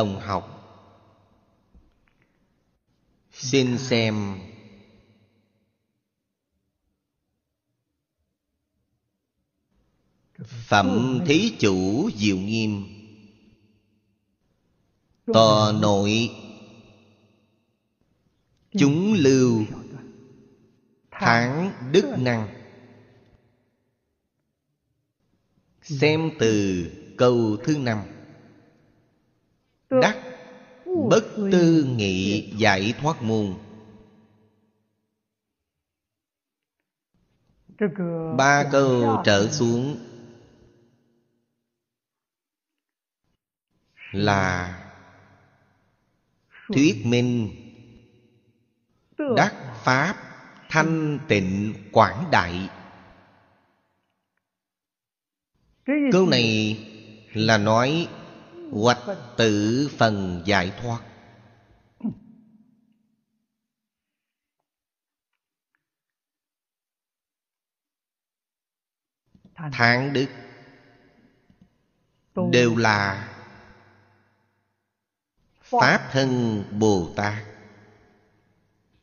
đồng học. Xin xem. Phẩm thí chủ diệu nghiêm. Tò nội. Chúng lưu. Tháng đức năng. Xem từ câu thứ năm đắc bất tư nghị giải thoát môn ba câu trở xuống. Là thuyết minh. Đắc pháp thanh tịnh quảng đại. Câu này là nói hoạch tự phần giải thoát. Tháng đức đều là pháp thân bồ tát.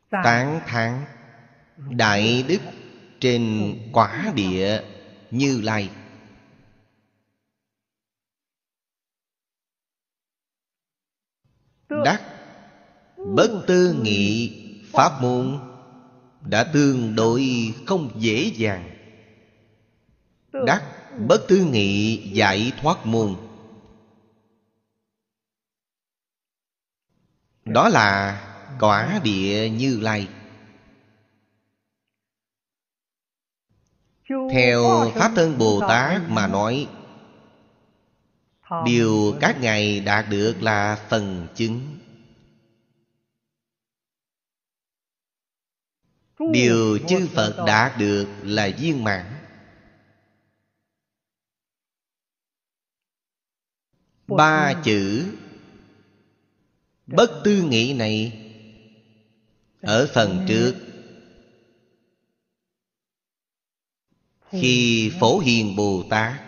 Tán thán đại đức trên quả địa như lai đắc bất tư nghị pháp môn đã tương đối không dễ dàng. Đắc bất tư nghị giải thoát môn. Đó là quả địa như lai. Theo pháp thân bồ tát mà nói điều các ngài đạt được là phần chứng. Điều chư phật đạt được là viên mãn. Ba chữ bất tư nghị này ở phần trước. Khi phổ hiền bồ tát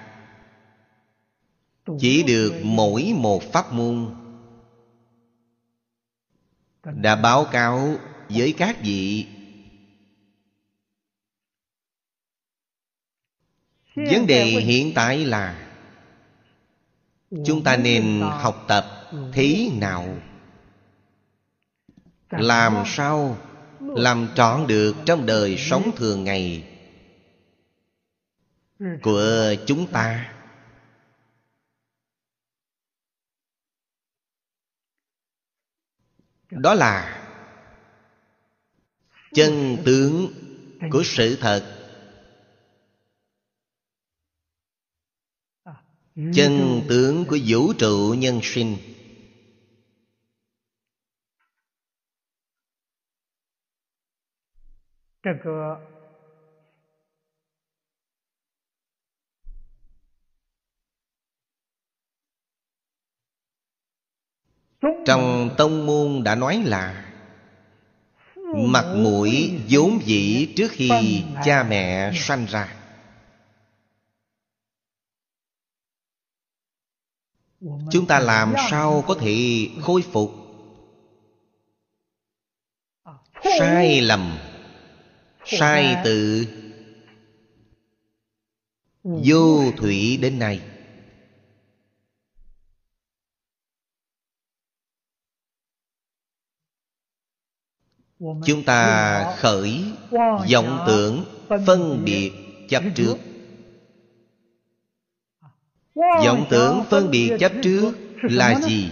chỉ được mỗi một pháp môn. Đã báo cáo với các vị. Vấn đề hiện tại là, chúng ta nên học tập thế nào? Làm sao làm trọn được trong đời sống thường ngày của chúng ta? Đó là chân tướng của sự thật. Chân tướng của vũ trụ nhân sinh. Trong tông môn đã nói là, mặt mũi vốn dĩ trước khi cha mẹ sanh ra. Chúng ta làm sao có thể khôi phục? Sai lầm. Sai từ vô thủy đến nay. Chúng ta khởi vọng tưởng phân biệt chấp trước. Vọng tưởng phân biệt chấp trước là gì?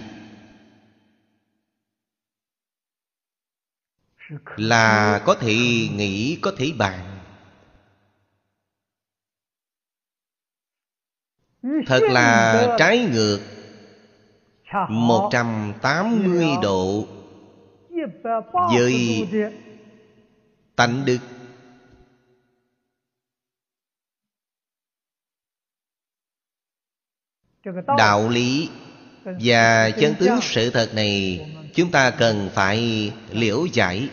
Là có thể nghĩ có thể bàn. Thật là trái ngược 180 độ với tánh đức. Đạo lý và chân tướng sự thật này chúng ta cần phải liễu giải.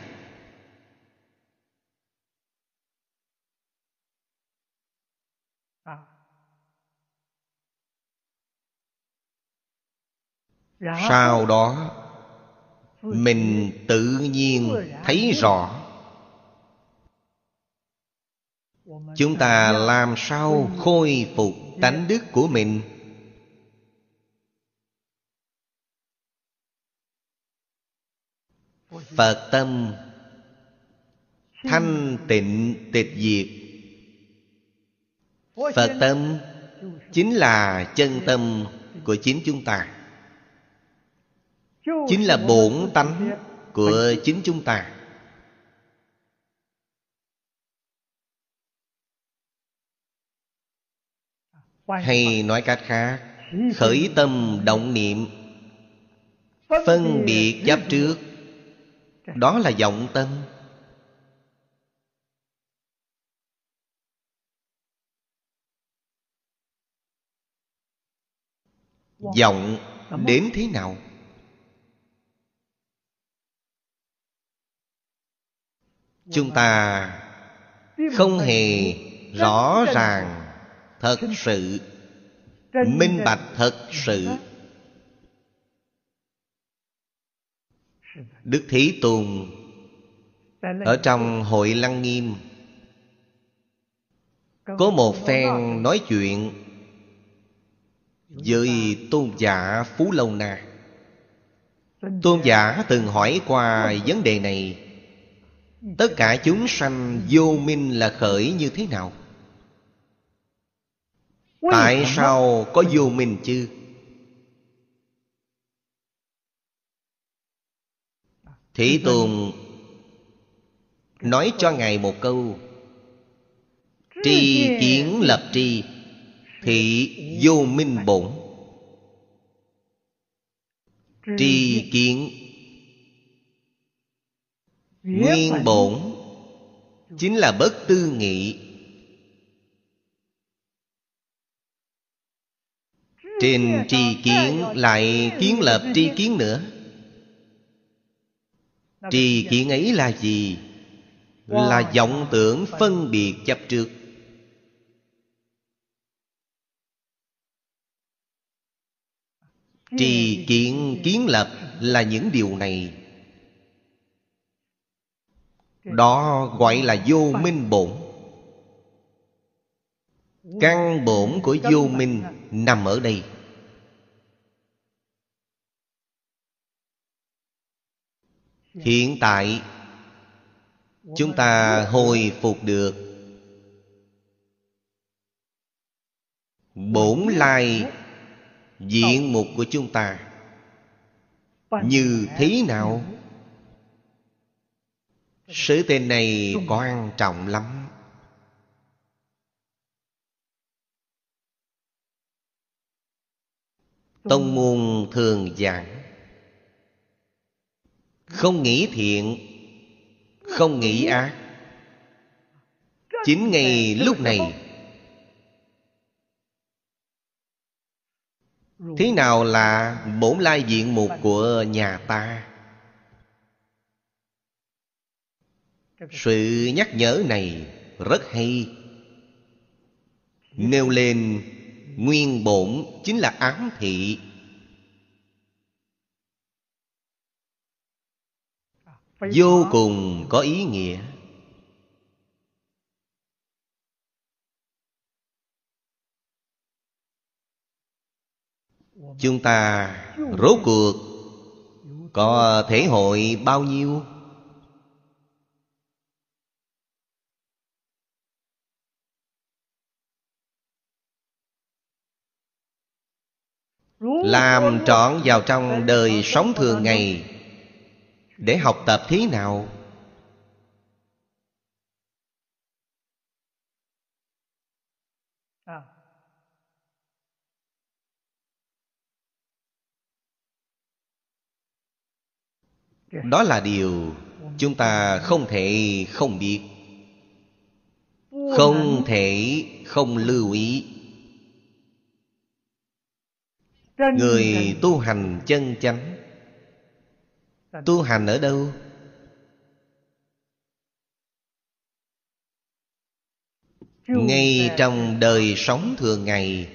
Sau đó mình tự nhiên thấy rõ. Chúng ta làm sao khôi phục tánh đức của mình? Phật tâm thanh tịnh tịch diệt. Phật tâm chính là chân tâm của chính chúng ta chính là bổn tánh của chính chúng ta. Hay nói cách khác, khởi tâm động niệm, phân biệt chấp trước, đó là vọng tâm. Vọng đến thế nào? Chúng ta không hề rõ ràng thật sự, minh bạch thật sự. Đức thế tùng ở trong hội lăng nghiêm có một phen nói chuyện với tôn giả phú lâu na. Tôn giả từng hỏi qua vấn đề này tất cả chúng sanh vô minh là khởi như thế nào? Tại sao có vô minh chứ? Thị tôn nói cho ngài một câu. Tri kiến lập tri thị vô minh bổn. Tri kiến nguyên bổn chính là bất tư nghị. Trên tri kiến lại kiến lập tri kiến nữa. Tri kiến ấy là gì? Là vọng tưởng phân biệt chấp trước. Trì kiến kiến lập là những điều này đó gọi là vô minh bổn. Căn bổn của vô minh nằm ở đây. Hiện tại, chúng ta hồi phục được. Bổn lai diện mục của chúng ta như thế nào? Sự tình này quan trọng lắm. Tông môn thường giảng. Không nghĩ thiện không nghĩ ác. Chính ngay lúc này. Thế nào là bổn lai diện mục của nhà ta sự nhắc nhở này rất hay. Nêu lên nguyên bổn chính là ám thị. Vô cùng có ý nghĩa. Chúng ta rốt cuộc có thể hội bao nhiêu làm trọn vào trong đời sống thường ngày. Để học tập thế nào? Đó là điều chúng ta không thể không biết. Không thể không lưu ý người tu hành chân chánh. Tu hành ở đâu? Ngay trong đời sống thường ngày.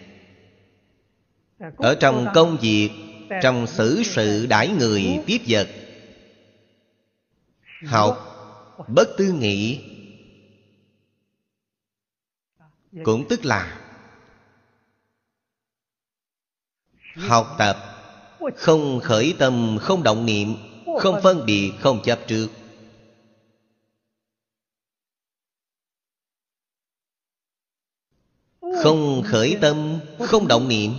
Ở trong công việc trong xử sự đãi người tiếp vật. Học bất tư nghị. Cũng tức là học tập. Không khởi tâm, không động niệm, không phân biệt, không chấp trước. Không khởi tâm, không động niệm.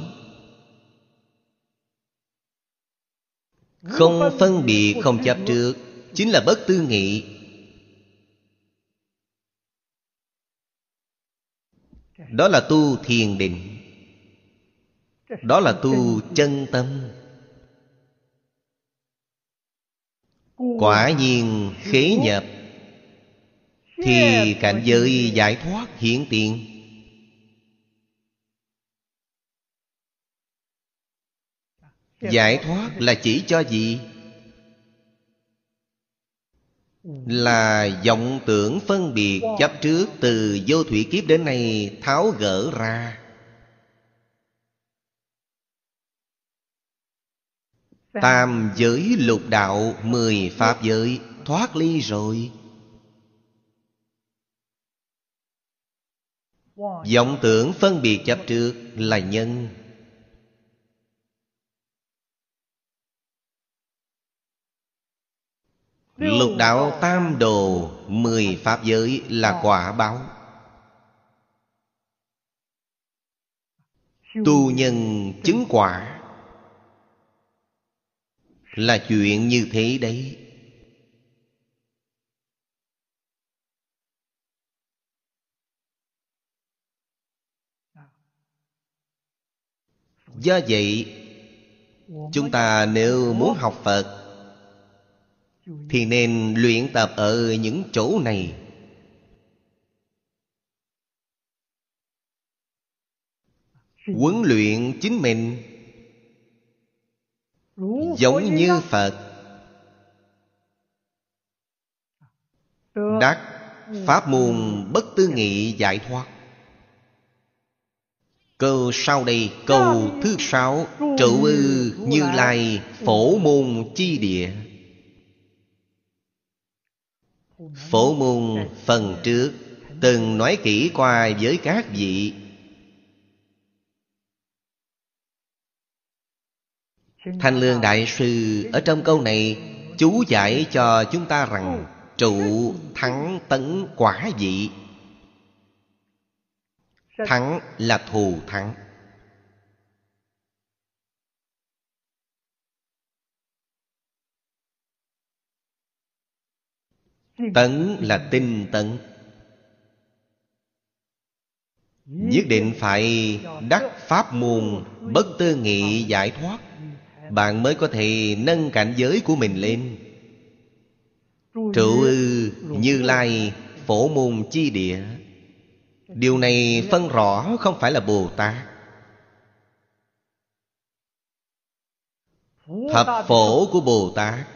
Không phân biệt, không chấp trước. Chính là bất tư nghị. Đó là tu thiền định đó là tu chân tâm. Quả nhiên khế nhập thì cảnh giới giải thoát hiện tiền giải thoát là chỉ cho gì? Là vọng tưởng phân biệt chấp trước từ vô thủy kiếp đến nay tháo gỡ ra. Vâng. tam giới lục đạo, mười pháp giới, thoát ly rồi. Vọng tưởng phân biệt chấp trước là nhân. Lục đạo tam đồ, Mười pháp giới là quả báo. Tu nhân chứng quả. Là chuyện như thế đấy. Do vậy, Chúng ta nếu muốn học Phật, thì nên luyện tập ở những chỗ này. Huấn luyện chính mình giống như phật. Đắc pháp môn bất tư nghị giải thoát. Câu sau đây câu thứ sáu trụ ư như lai. Phổ môn chi địa. Phổ môn phần trước Từng nói kỹ qua với các vị Thanh Lương Đại Sư, ở trong câu này, Chú giải cho chúng ta rằng Trụ thắng tấn quả dị Thắng là thù thắng. Tấn là tinh tấn. Nhất định phải đắc pháp môn, Bất tư nghị giải thoát. Bạn mới có thể nâng cảnh giới của mình lên. Trụ ư như lai, phổ môn chi địa, Điều này phân rõ không phải là Bồ Tát. Thập phổ của Bồ Tát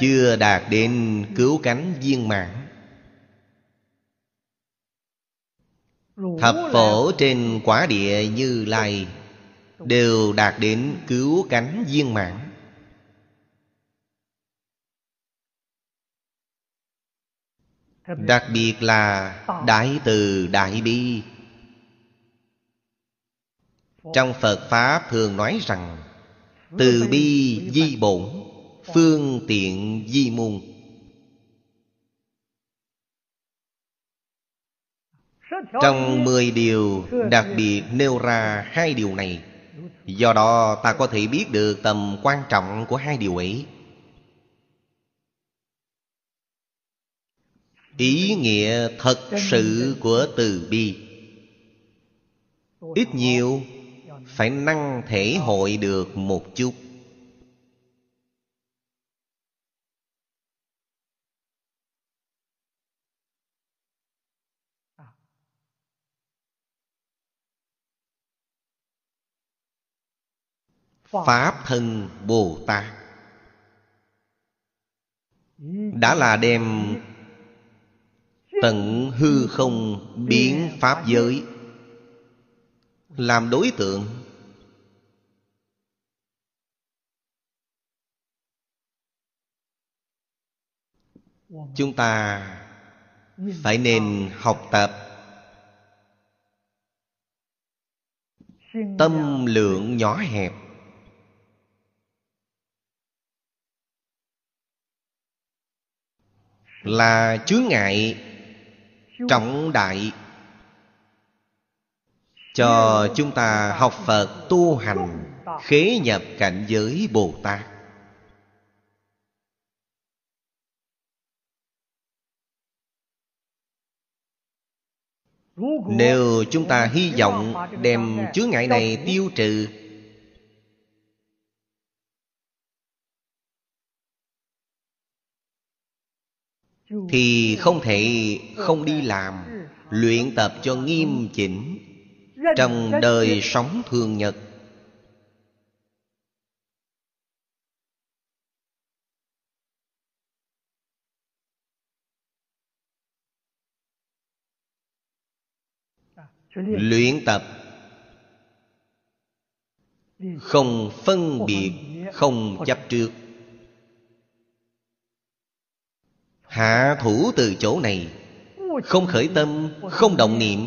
chưa đạt đến cứu cánh viên mãn. Thập phổ trên quả địa như lai đều đạt đến cứu cánh viên mãn. Đặc biệt là đại từ đại bi. Trong phật pháp thường nói rằng từ bi di bổn phương tiện di môn. Trong mười điều đặc biệt nêu ra hai điều này do đó, ta có thể biết được tầm quan trọng của hai điều ấy. Ý nghĩa thật sự của từ bi. Ít nhiều phải năng thể hội được một chút. Pháp thân bồ tát đã là đem tận hư không biến pháp giới làm đối tượng. Chúng ta phải nên học tập tâm lượng nhỏ hẹp. Là chướng ngại trọng đại. Cho chúng ta học phật tu hành, khế nhập cảnh giới bồ tát. Nếu chúng ta hy vọng đem chướng ngại này tiêu trừ thì không thể không đi làm, luyện tập cho nghiêm chỉnh, trong đời sống thường nhật. Luyện tập không phân biệt, không chấp trước. Hạ thủ từ chỗ này. Không khởi tâm, không động niệm.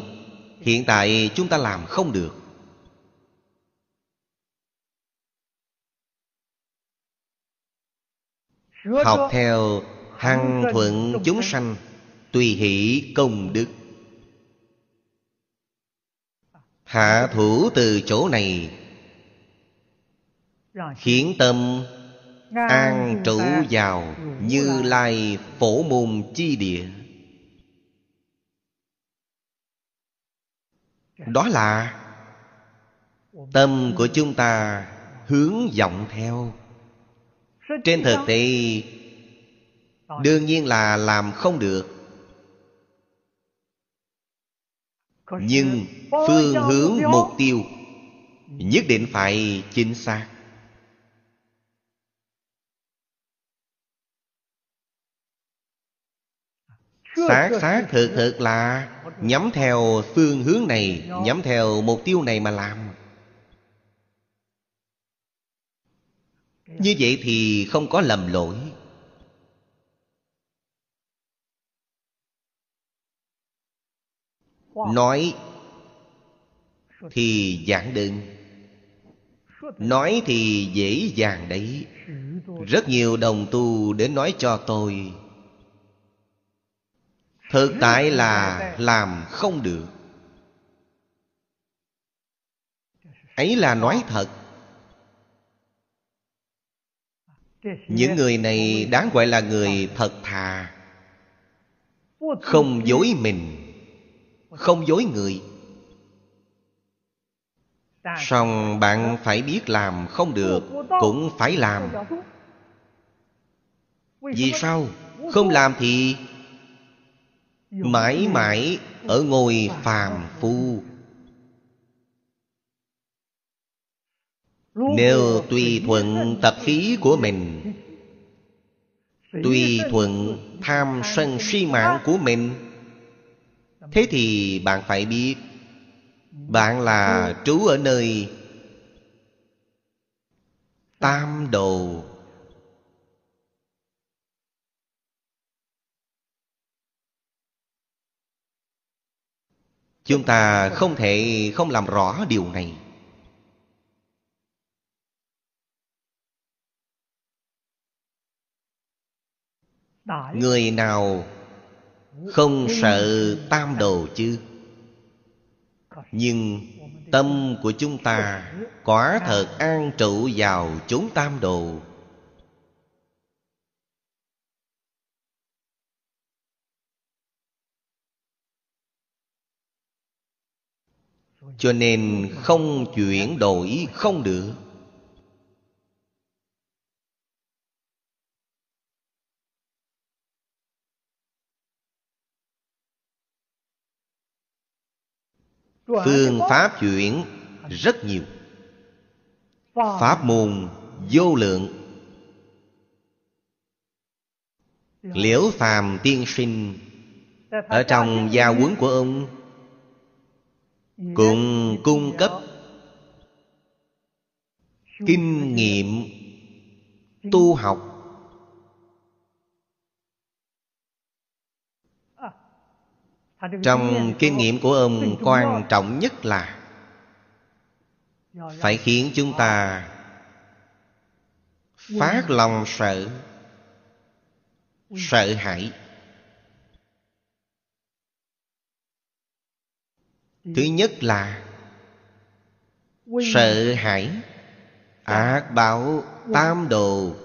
Hiện tại chúng ta làm không được. Học theo hằng thuận chúng sanh, tùy hỷ công đức. Hạ thủ từ chỗ này. Khiến tâm an trụ vào như lai phổ môn chi địa. Đó là tâm của chúng ta hướng vọng theo. Trên thực tế đương nhiên là làm không được. Nhưng phương hướng mục tiêu nhất định phải chính xác xác xác thực thực là nhắm theo phương hướng này nhắm theo mục tiêu này mà làm. Như vậy thì không có lầm lỗi. Nói thì giản đơn. Nói thì dễ dàng đấy. Rất nhiều đồng tu đến nói cho tôi thực tại là làm không được. Ấy là nói thật. Những người này đáng gọi là người thật thà. Không dối mình, không dối người. Song bạn phải biết làm không được cũng phải làm. Vì sao? Không làm thì mãi mãi ở ngôi phàm phu. Nếu tùy thuận tập khí của mình tùy thuận tham sân si mạng của mình thế thì bạn phải biết bạn là trú ở nơi tam đồ chúng ta không thể không làm rõ điều này. Người nào không sợ tam đồ chứ? Nhưng tâm của chúng ta quả thật an trụ vào chốn tam đồ. Cho nên không chuyển đổi không được. Phương pháp chuyển rất nhiều. Pháp môn vô lượng. Liễu phàm tiên sinh, Ở trong gia quấn của ông cũng cung cấp Kinh nghiệm Tu học. Trong kinh nghiệm của ông, quan trọng nhất là Phải khiến chúng ta Phát lòng sợ Sợ hãi. Thứ nhất là Sợ hãi Ác báo tam đồ.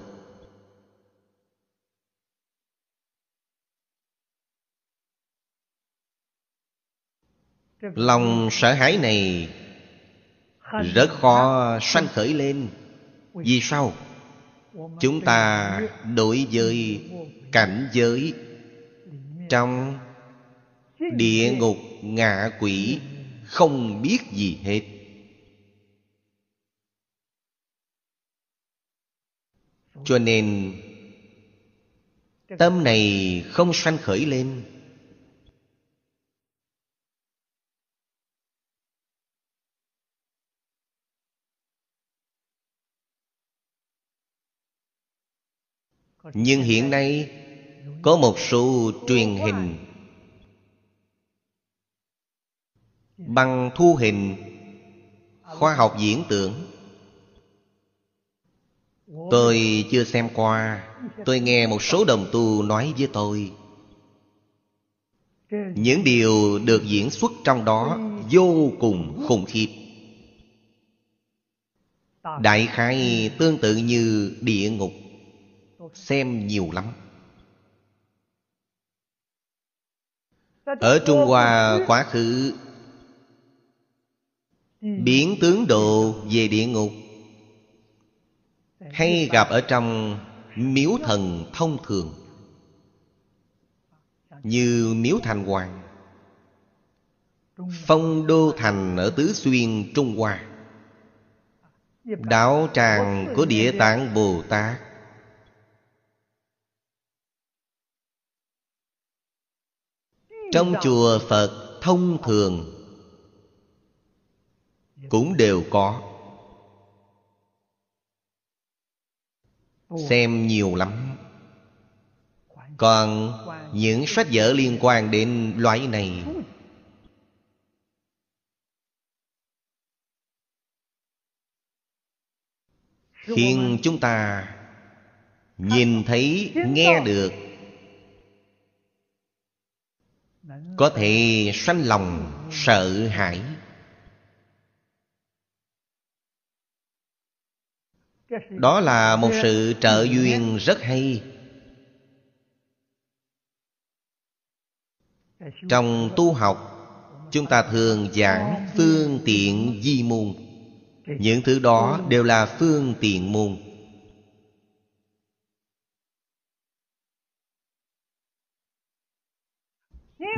Lòng sợ hãi này Rất khó sanh khởi lên. Vì sao? Chúng ta đối với cảnh giới Trong địa ngục ngạ quỷ không biết gì hết. Cho nên, Tâm này không sanh khởi lên. Nhưng hiện nay Có một số truyền hình Bằng thu hình. Khoa học diễn tưởng. Tôi chưa xem qua. Tôi nghe một số đồng tu nói với tôi. Những điều được diễn xuất trong đó Vô cùng khủng khiếp. Đại khái tương tự như địa ngục. Xem nhiều lắm. Ở Trung Hoa quá khứ Biến tướng độ về địa ngục. Hay gặp ở trong miếu thần thông thường. Như miếu thành hoàng. Phong đô thành ở Tứ Xuyên Trung Hoa. Đạo tràng của Địa Tạng Bồ Tát. Trong chùa Phật thông thường Cũng đều có. Xem nhiều lắm. Còn những sách vở liên quan đến loại này. Khiến chúng ta Nhìn thấy, nghe được có thể sanh lòng sợ hãi đó là một sự trợ duyên rất hay. Trong tu học, chúng ta thường giảng phương tiện di môn. Những thứ đó đều là phương tiện môn.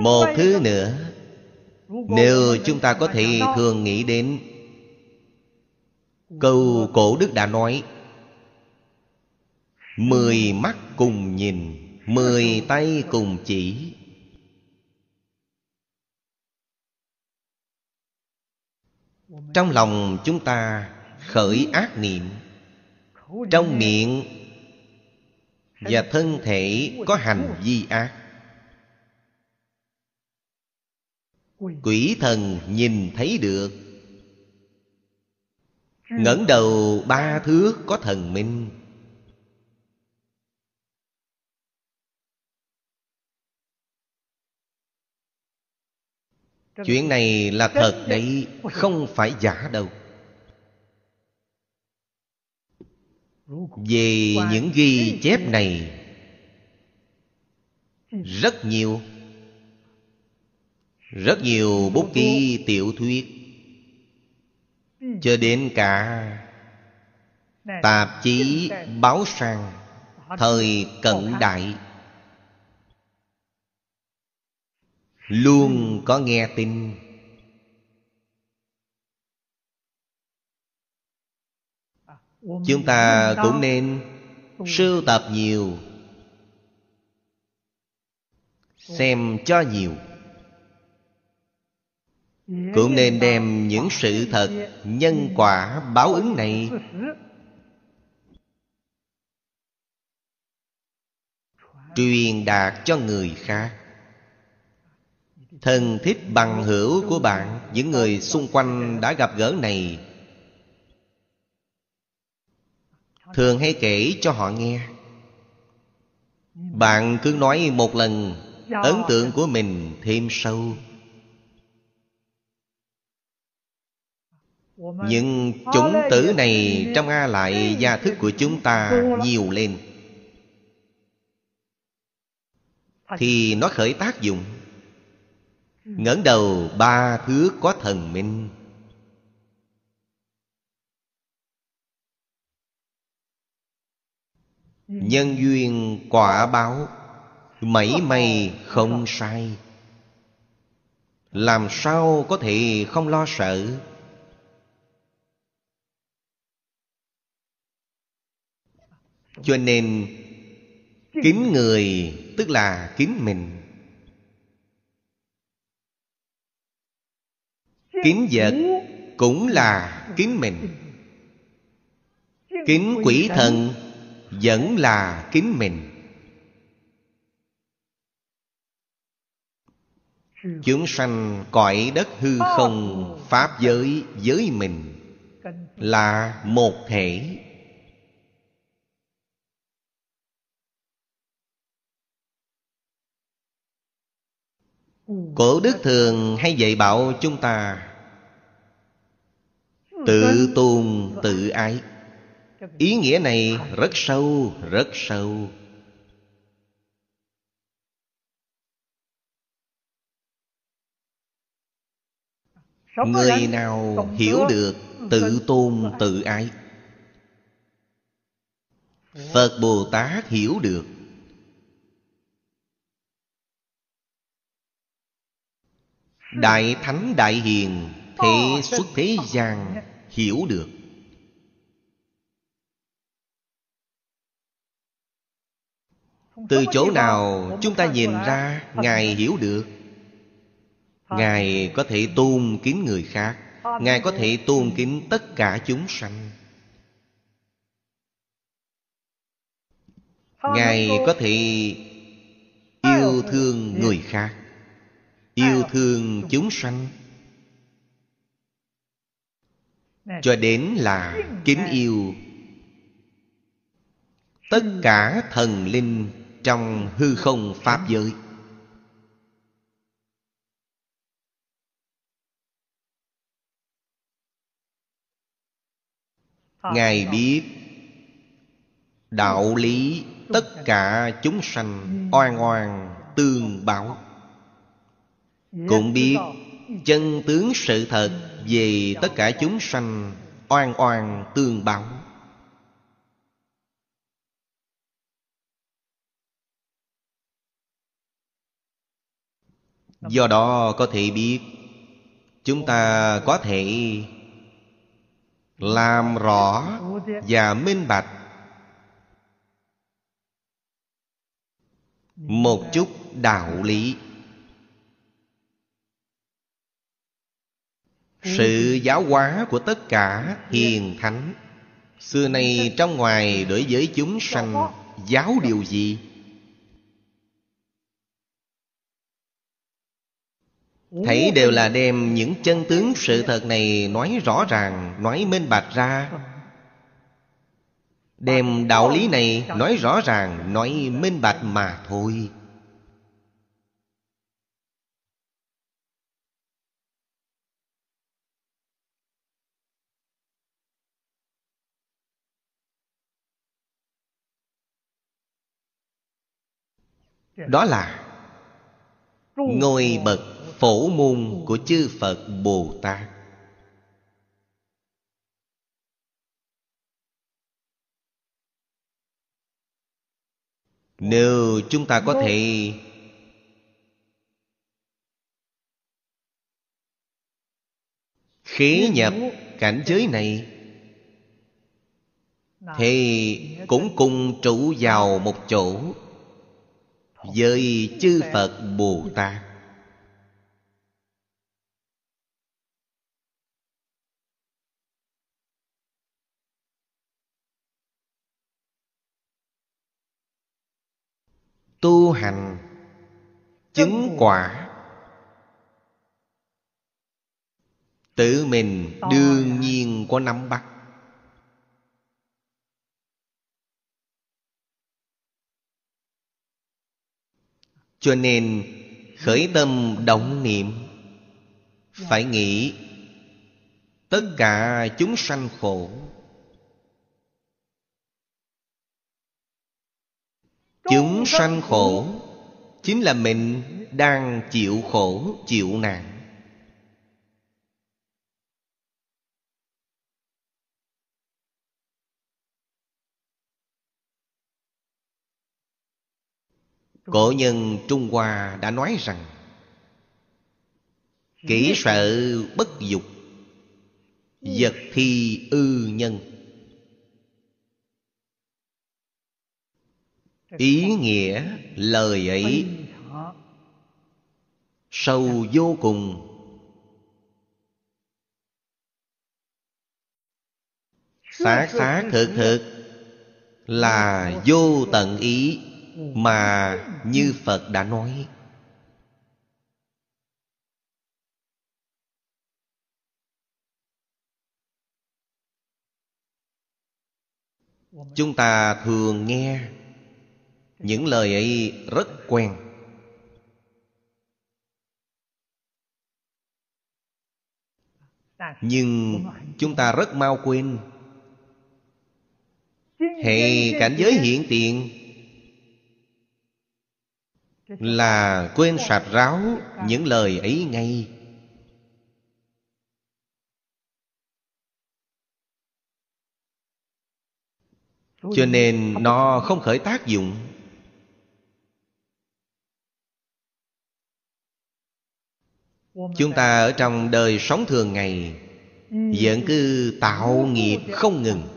Một thứ nữa, nếu chúng ta có thể thường nghĩ đến câu cổ đức đã nói, mười mắt cùng nhìn, mười tay cùng chỉ. Trong lòng chúng ta khởi ác niệm, trong miệng và thân thể có hành vi ác. Quỷ thần nhìn thấy được ngẩng đầu ba thước có thần minh. Chuyện này là thật đấy không phải giả đâu. Về những ghi chép này rất nhiều rất nhiều bút ký tiểu thuyết cho đến cả tạp chí báo sang thời cận đại. Luôn có nghe tin. Chúng ta cũng nên sưu tập nhiều. Xem cho nhiều cũng nên đem những sự thật, nhân quả báo ứng này. Truyền đạt cho người khác. Thân thích bằng hữu của bạn, những người xung quanh đã gặp gỡ này. Thường hay kể cho họ nghe. Bạn cứ nói một lần, ấn tượng của mình thêm sâu. Những chủng tử này trong a lại, gia thức của chúng ta nhiều lên. Thì nó khởi tác dụng. Ngẩng đầu, ba thứ có thần minh. Nhân duyên quả báo, mảy may không sai. Làm sao có thể không lo sợ? Cho nên, kính người, tức là kính mình. Kính vật cũng là kính mình. Kính quỷ thần vẫn là kính mình. Chúng sanh cõi đất hư không, pháp giới với mình là một thể. Cổ đức thường hay dạy bảo chúng ta, tự tôn tự ái. Ý nghĩa này rất sâu rất sâu. Người nào hiểu được tự tôn tự ái? Phật bồ tát hiểu được đại thánh đại hiền thế xuất thế gian hiểu được. Từ chỗ nào chúng ta nhìn ra ngài hiểu được. Ngài có thể tôn kính người khác. Ngài có thể tôn kính tất cả chúng sanh. Ngài có thể yêu thương người khác yêu thương chúng sanh. Cho đến là kính yêu. Tất cả thần linh trong hư không pháp giới. Ngài biết đạo lý tất cả chúng sanh oan oan, tương báo cũng biết chân tướng sự thật về tất cả chúng sanh oan oan tương báo. Do đó có thể biết chúng ta có thể làm rõ và minh bạch một chút đạo lý sự giáo hóa của tất cả hiền thánh. Xưa nay trong ngoài đối với chúng sanh giáo điều gì? Thấy đều là đem những chân tướng sự thật này nói rõ ràng, nói minh bạch ra. Đem đạo lý này nói rõ ràng, nói minh bạch mà thôi. Đó là ngôi bậc phổ môn của chư phật bồ tát. Nếu chúng ta có thể khế nhập cảnh giới này Thì cũng cùng trụ vào một chỗ với chư Phật Bồ Tát. Tu hành, Chứng quả. Tự mình đương nhiên có nắm bắt. Cho nên khởi tâm động niệm. Phải nghĩ Tất cả chúng sanh khổ. Chúng sanh khổ Chính là mình đang chịu khổ, chịu nạn. Cổ nhân Trung Hoa đã nói rằng Kỹ sợ bất dục Vật thi ư nhân. Ý nghĩa lời ấy Sâu vô cùng. Xác xác thực thực Là vô tận ý mà như phật đã nói, chúng ta thường nghe những lời ấy rất quen. Nhưng chúng ta rất mau quên. Hệ cảnh giới hiện tiền là quên sạch ráo những lời ấy ngay. Cho nên nó không khởi tác dụng. Chúng ta ở trong đời sống thường ngày, vẫn cứ tạo nghiệp không ngừng.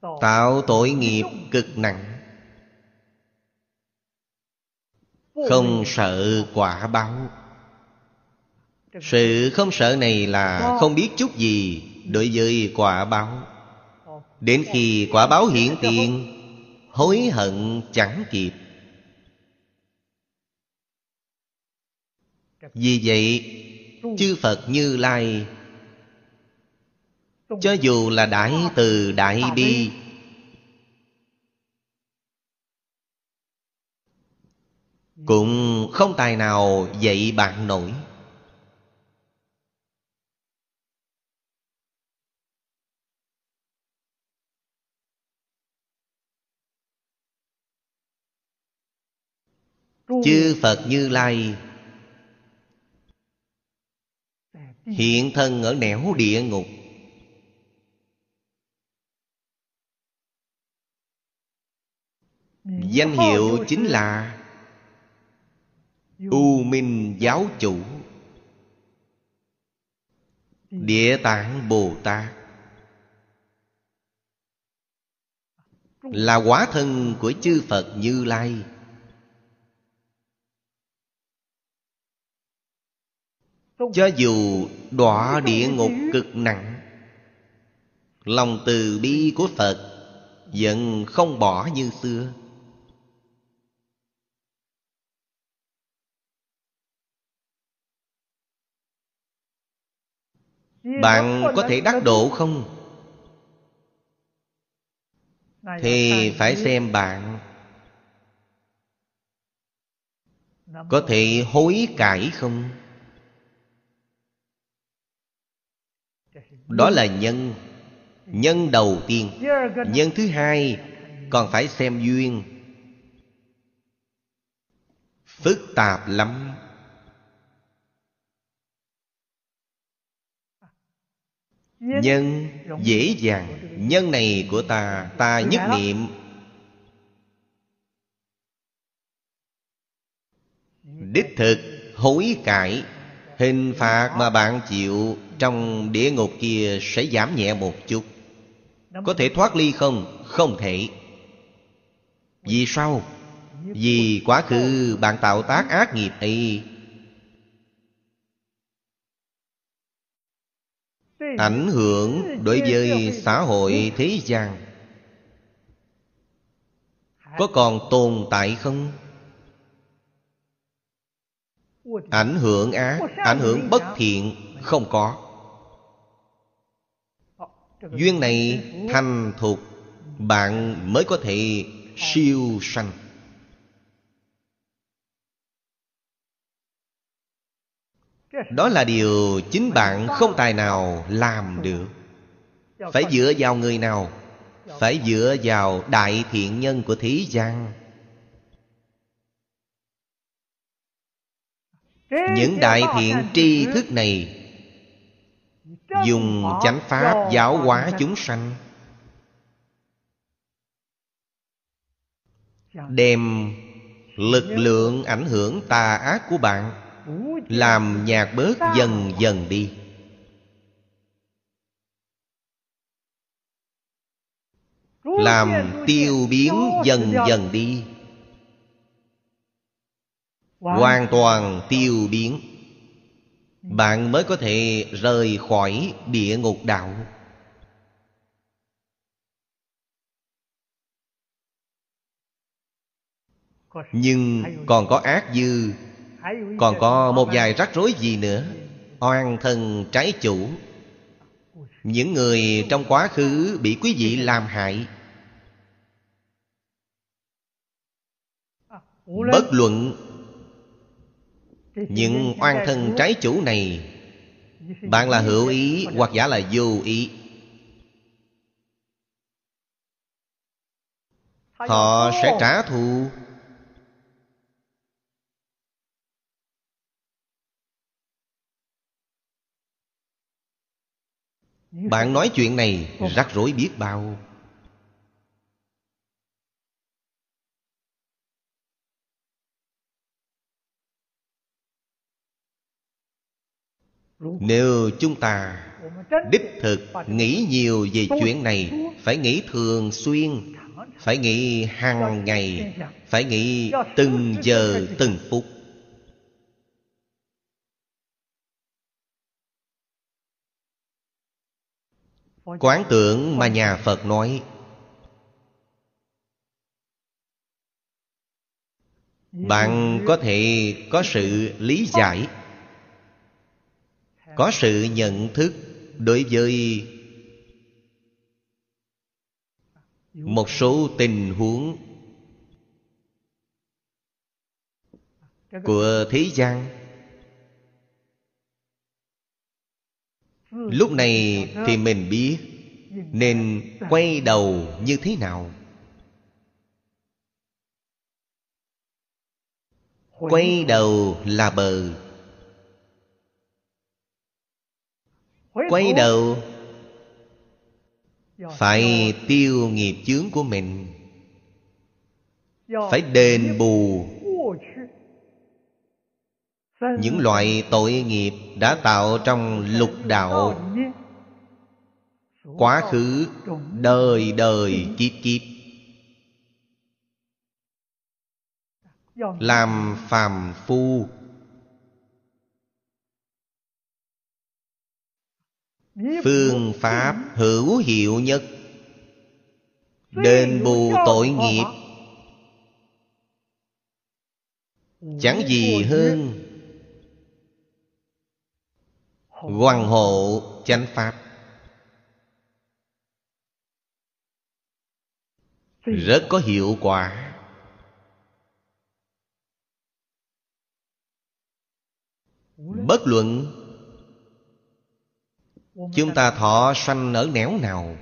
Tạo tội nghiệp cực nặng. Không sợ quả báo. Sự không sợ này là không biết chút gì đối với quả báo. Đến khi quả báo hiện tiền, hối hận chẳng kịp. Vì vậy, chư phật như lai cho dù là đại từ đại bi cũng không tài nào dạy bạn nổi. Chư phật như lai hiện thân ở nẻo địa ngục danh hiệu chính là u minh giáo chủ. Địa tạng bồ tát. Là quả thân của chư phật như lai. Cho dù đọa địa ngục cực nặng lòng từ bi của phật vẫn không bỏ như xưa bạn có thể đắc độ không? Thì phải xem bạn. Có thể hối cải không? Đó là nhân. Nhân đầu tiên. Nhân thứ hai còn phải xem duyên. Phức tạp lắm Nhân dễ dàng. Nhân này của ta Ta nhất niệm. Đích thực hối cải. Hình phạt mà bạn chịu Trong địa ngục kia sẽ giảm nhẹ một chút. Có thể thoát ly không? Không thể. Vì sao? Vì quá khứ bạn tạo tác ác nghiệp ấy Ảnh hưởng đối với xã hội thế gian. Có còn tồn tại không? Ảnh hưởng ác, ảnh hưởng bất thiện Không có. Duyên này thành thục Bạn mới có thể siêu sanh. Đó là điều chính bạn không tài nào làm được. Phải dựa vào người nào? Phải dựa vào đại thiện nhân của thế gian. Những đại thiện tri thức này Dùng chánh pháp giáo hóa chúng sanh, Đem lực lượng ảnh hưởng tà ác của bạn làm nhạt bớt dần dần đi. Làm tiêu biến dần dần đi. Hoàn toàn tiêu biến. Bạn mới có thể rời khỏi địa ngục đạo. Nhưng còn có ác dư còn có một vài rắc rối gì nữa? Oan thân trái chủ. Những người trong quá khứ bị quý vị làm hại. Bất luận Những oan thân trái chủ này, Bạn là hữu ý hoặc giả là vô ý. Họ sẽ trả thù. Bạn nói chuyện này rắc rối biết bao. Nếu chúng ta đích thực nghĩ nhiều về chuyện này Phải nghĩ thường xuyên Phải nghĩ hàng ngày Phải nghĩ từng giờ từng phút Quán tưởng mà nhà Phật nói. Bạn có thể có sự lý giải, Có sự nhận thức đối với Một số tình huống Của thế gian. Lúc này thì mình biết nên quay đầu như thế nào. Quay đầu là bờ. Quay đầu phải tiêu nghiệp chướng của mình. Phải đền bù những loại tội nghiệp đã tạo trong lục đạo. Quá khứ đời đời kiếp kiếp. Làm phàm phu. Phương pháp hữu hiệu nhất. Đền bù tội nghiệp. Chẳng gì hơn Hoàng hộ chánh pháp. Rất có hiệu quả. Bất luận Chúng ta thọ sanh ở nẻo nào,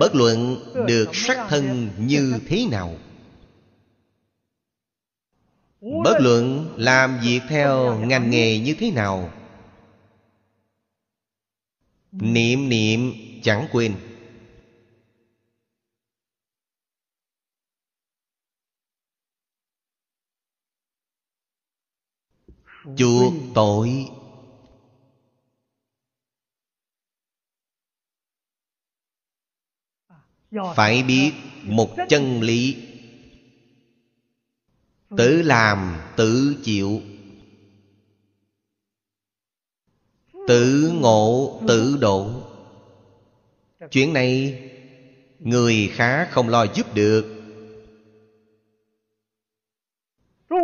Bất luận được sắc thân như thế nào, Bất luận làm việc theo ngành nghề như thế nào niệm niệm, chẳng quên. Chuộc tội. Phải biết một chân lý. Tự làm, tự chịu. Tự ngộ tự độ. Chuyện này người khá không lo giúp được.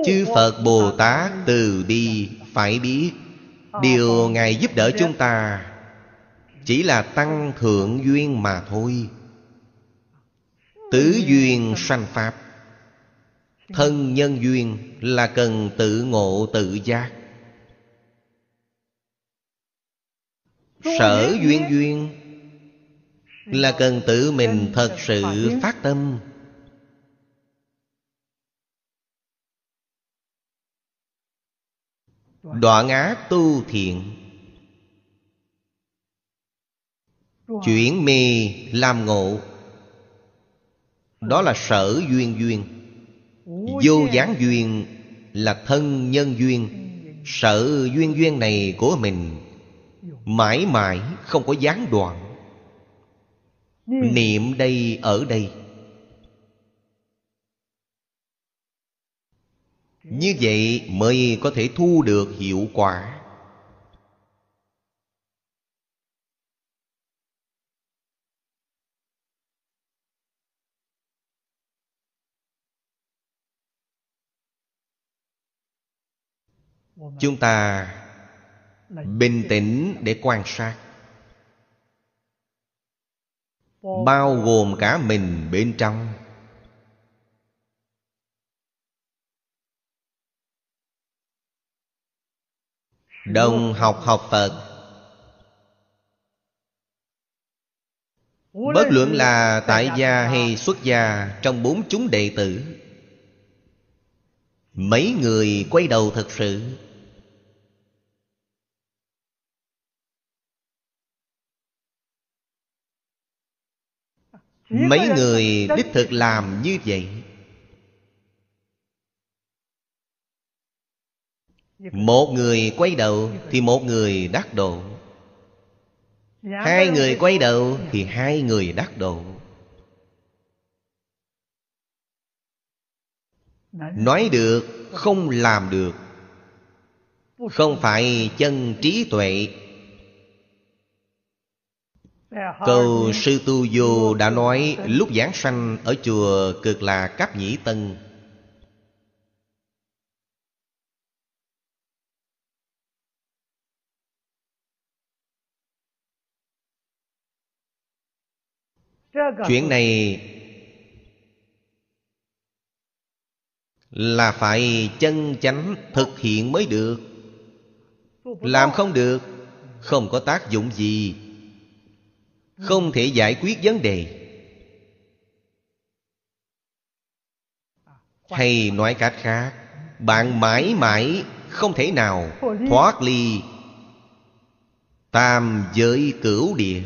Chư phật bồ tát từ bi phải biết, điều ngài giúp đỡ chúng ta chỉ là tăng thượng duyên mà thôi. Tứ duyên sanh pháp, thân nhân duyên là cần tự ngộ tự giác. Sở duyên duyên là cần tự mình thật sự phát tâm. Đoạn. Ác tu thiện. Chuyển mê làm ngộ. Đó là sở duyên duyên. Vô gián duyên là thân nhân duyên. Sở duyên duyên này của mình mãi mãi không có gián đoạn. Niệm đây ở đây. Như vậy mới có thể thu được hiệu quả. Chúng ta bình tĩnh để quan sát. Bao gồm cả mình bên trong. Đồng học học phật. Bất luận là tại gia hay xuất gia trong bốn chúng đệ tử mấy người quay đầu thật sự mấy người đích thực làm như vậy? Một người quay đầu thì một người đắc độ. Hai người quay đầu thì hai người đắc độ. Nói được không làm được. Không phải chân trí tuệ Câu Sư Tu Vô đã nói lúc giảng sanh ở chùa cực là Cáp Nhĩ Tân. Chuyện này Là phải chân chánh thực hiện mới được. Làm không được, Không có tác dụng gì không thể giải quyết vấn đề. Hay nói cách khác, bạn mãi mãi không thể nào thoát ly tam giới cửu địa.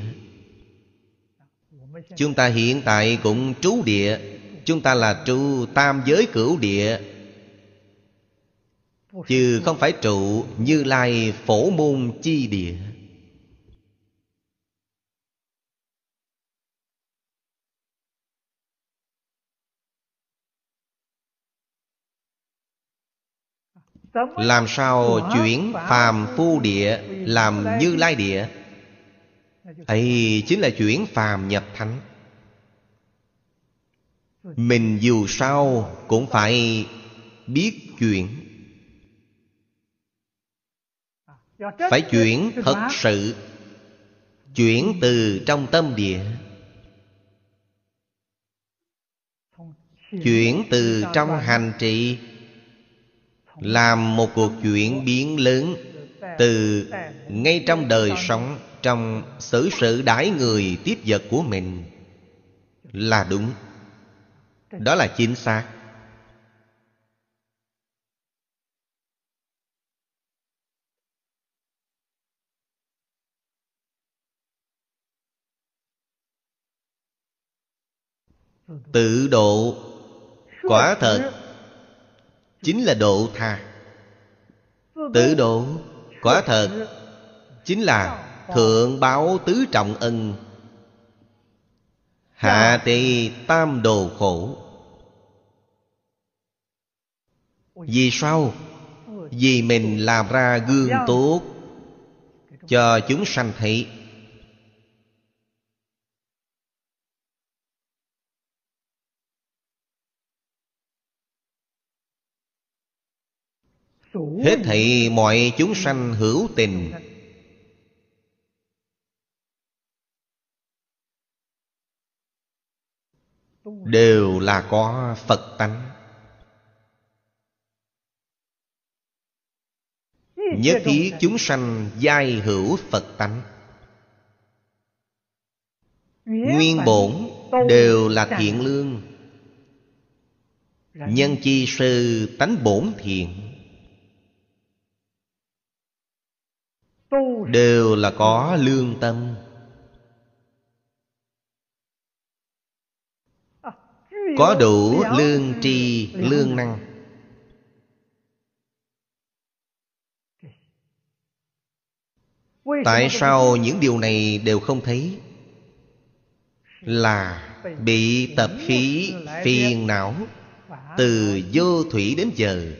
Chúng ta hiện tại cũng trú địa, chúng ta là trụ tam giới cửu địa. Chứ không phải trụ như lai phổ môn chi địa. Làm sao chuyển phàm phu địa làm như lai địa? Ấy, chính là chuyển phàm nhập thánh. Mình dù sao cũng phải biết chuyển. Phải chuyển thật sự, chuyển từ trong tâm địa. Chuyển từ trong hành trì làm một cuộc chuyển biến lớn từ ngay trong đời sống, trong xử sự đãi người tiếp vật của mình là đúng. Đó là chính xác. Tự độ quả thật chính là độ tha. Tự độ quả thật chính là thượng báo tứ trọng ân. Hạ tỳ tam đồ khổ. Vì sao? Vì mình làm ra gương tốt Cho chúng sanh thấy Hết thảy mọi chúng sanh hữu tình. Đều là có Phật tánh. Nhất thiết chúng sanh giai hữu Phật tánh. Nguyên bổn đều là thiện lương. Nhân chi sư tánh bổn thiện Đều là có lương tâm. Có đủ lương tri lương năng. Tại sao những điều này đều không thấy? Là bị tập khí phiền não Từ vô thủy đến giờ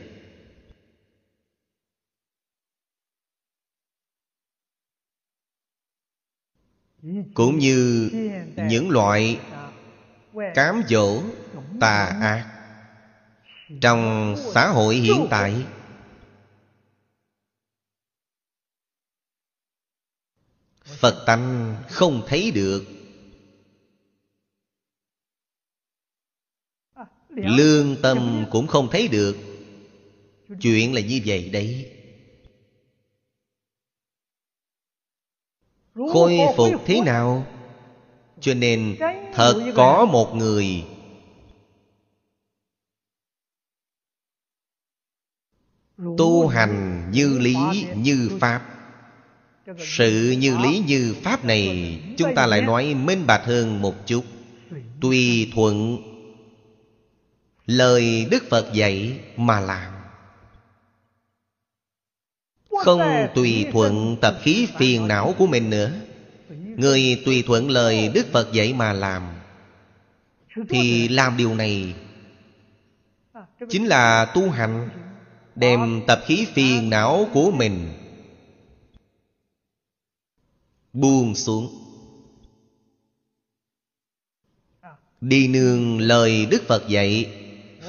Cũng như những loại cám dỗ tà ác Trong xã hội hiện tại. Phật tánh không thấy được Lương tâm cũng không thấy được. Chuyện là như vậy đấy. Khôi phục thế nào? Cho nên thật có một người. Tu hành như lý như pháp. sự như lý như pháp này Chúng ta lại nói minh bạch hơn một chút. Tùy thuận Lời Đức Phật dạy mà làm không tùy thuận tập khí phiền não của mình nữa. Người tùy thuận lời Đức Phật dạy mà làm, Thì làm điều này Chính là tu hành, Đem tập khí phiền não của mình buông xuống. Đi nương lời đức phật dạy,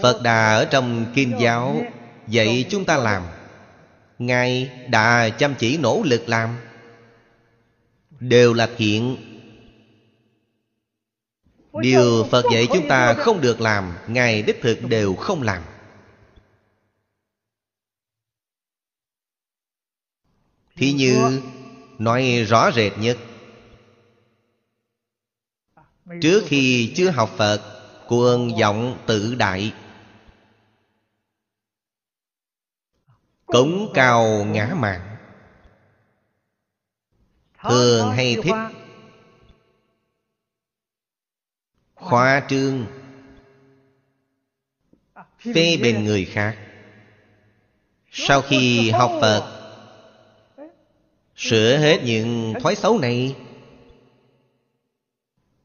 phật đà ở trong kinh giáo dạy chúng ta làm ngài đã chăm chỉ nỗ lực làm. Đều là thiện. Điều phật dạy chúng ta không được làm, ngài đích thực đều không làm. Thì như, nói rõ rệt nhất. Trước khi chưa học phật, cuồng vọng tự đại. Cống cao ngã mạng thường hay thích. Khoa trương. Phê bình người khác. Sau khi học phật, Sửa hết những thói xấu này.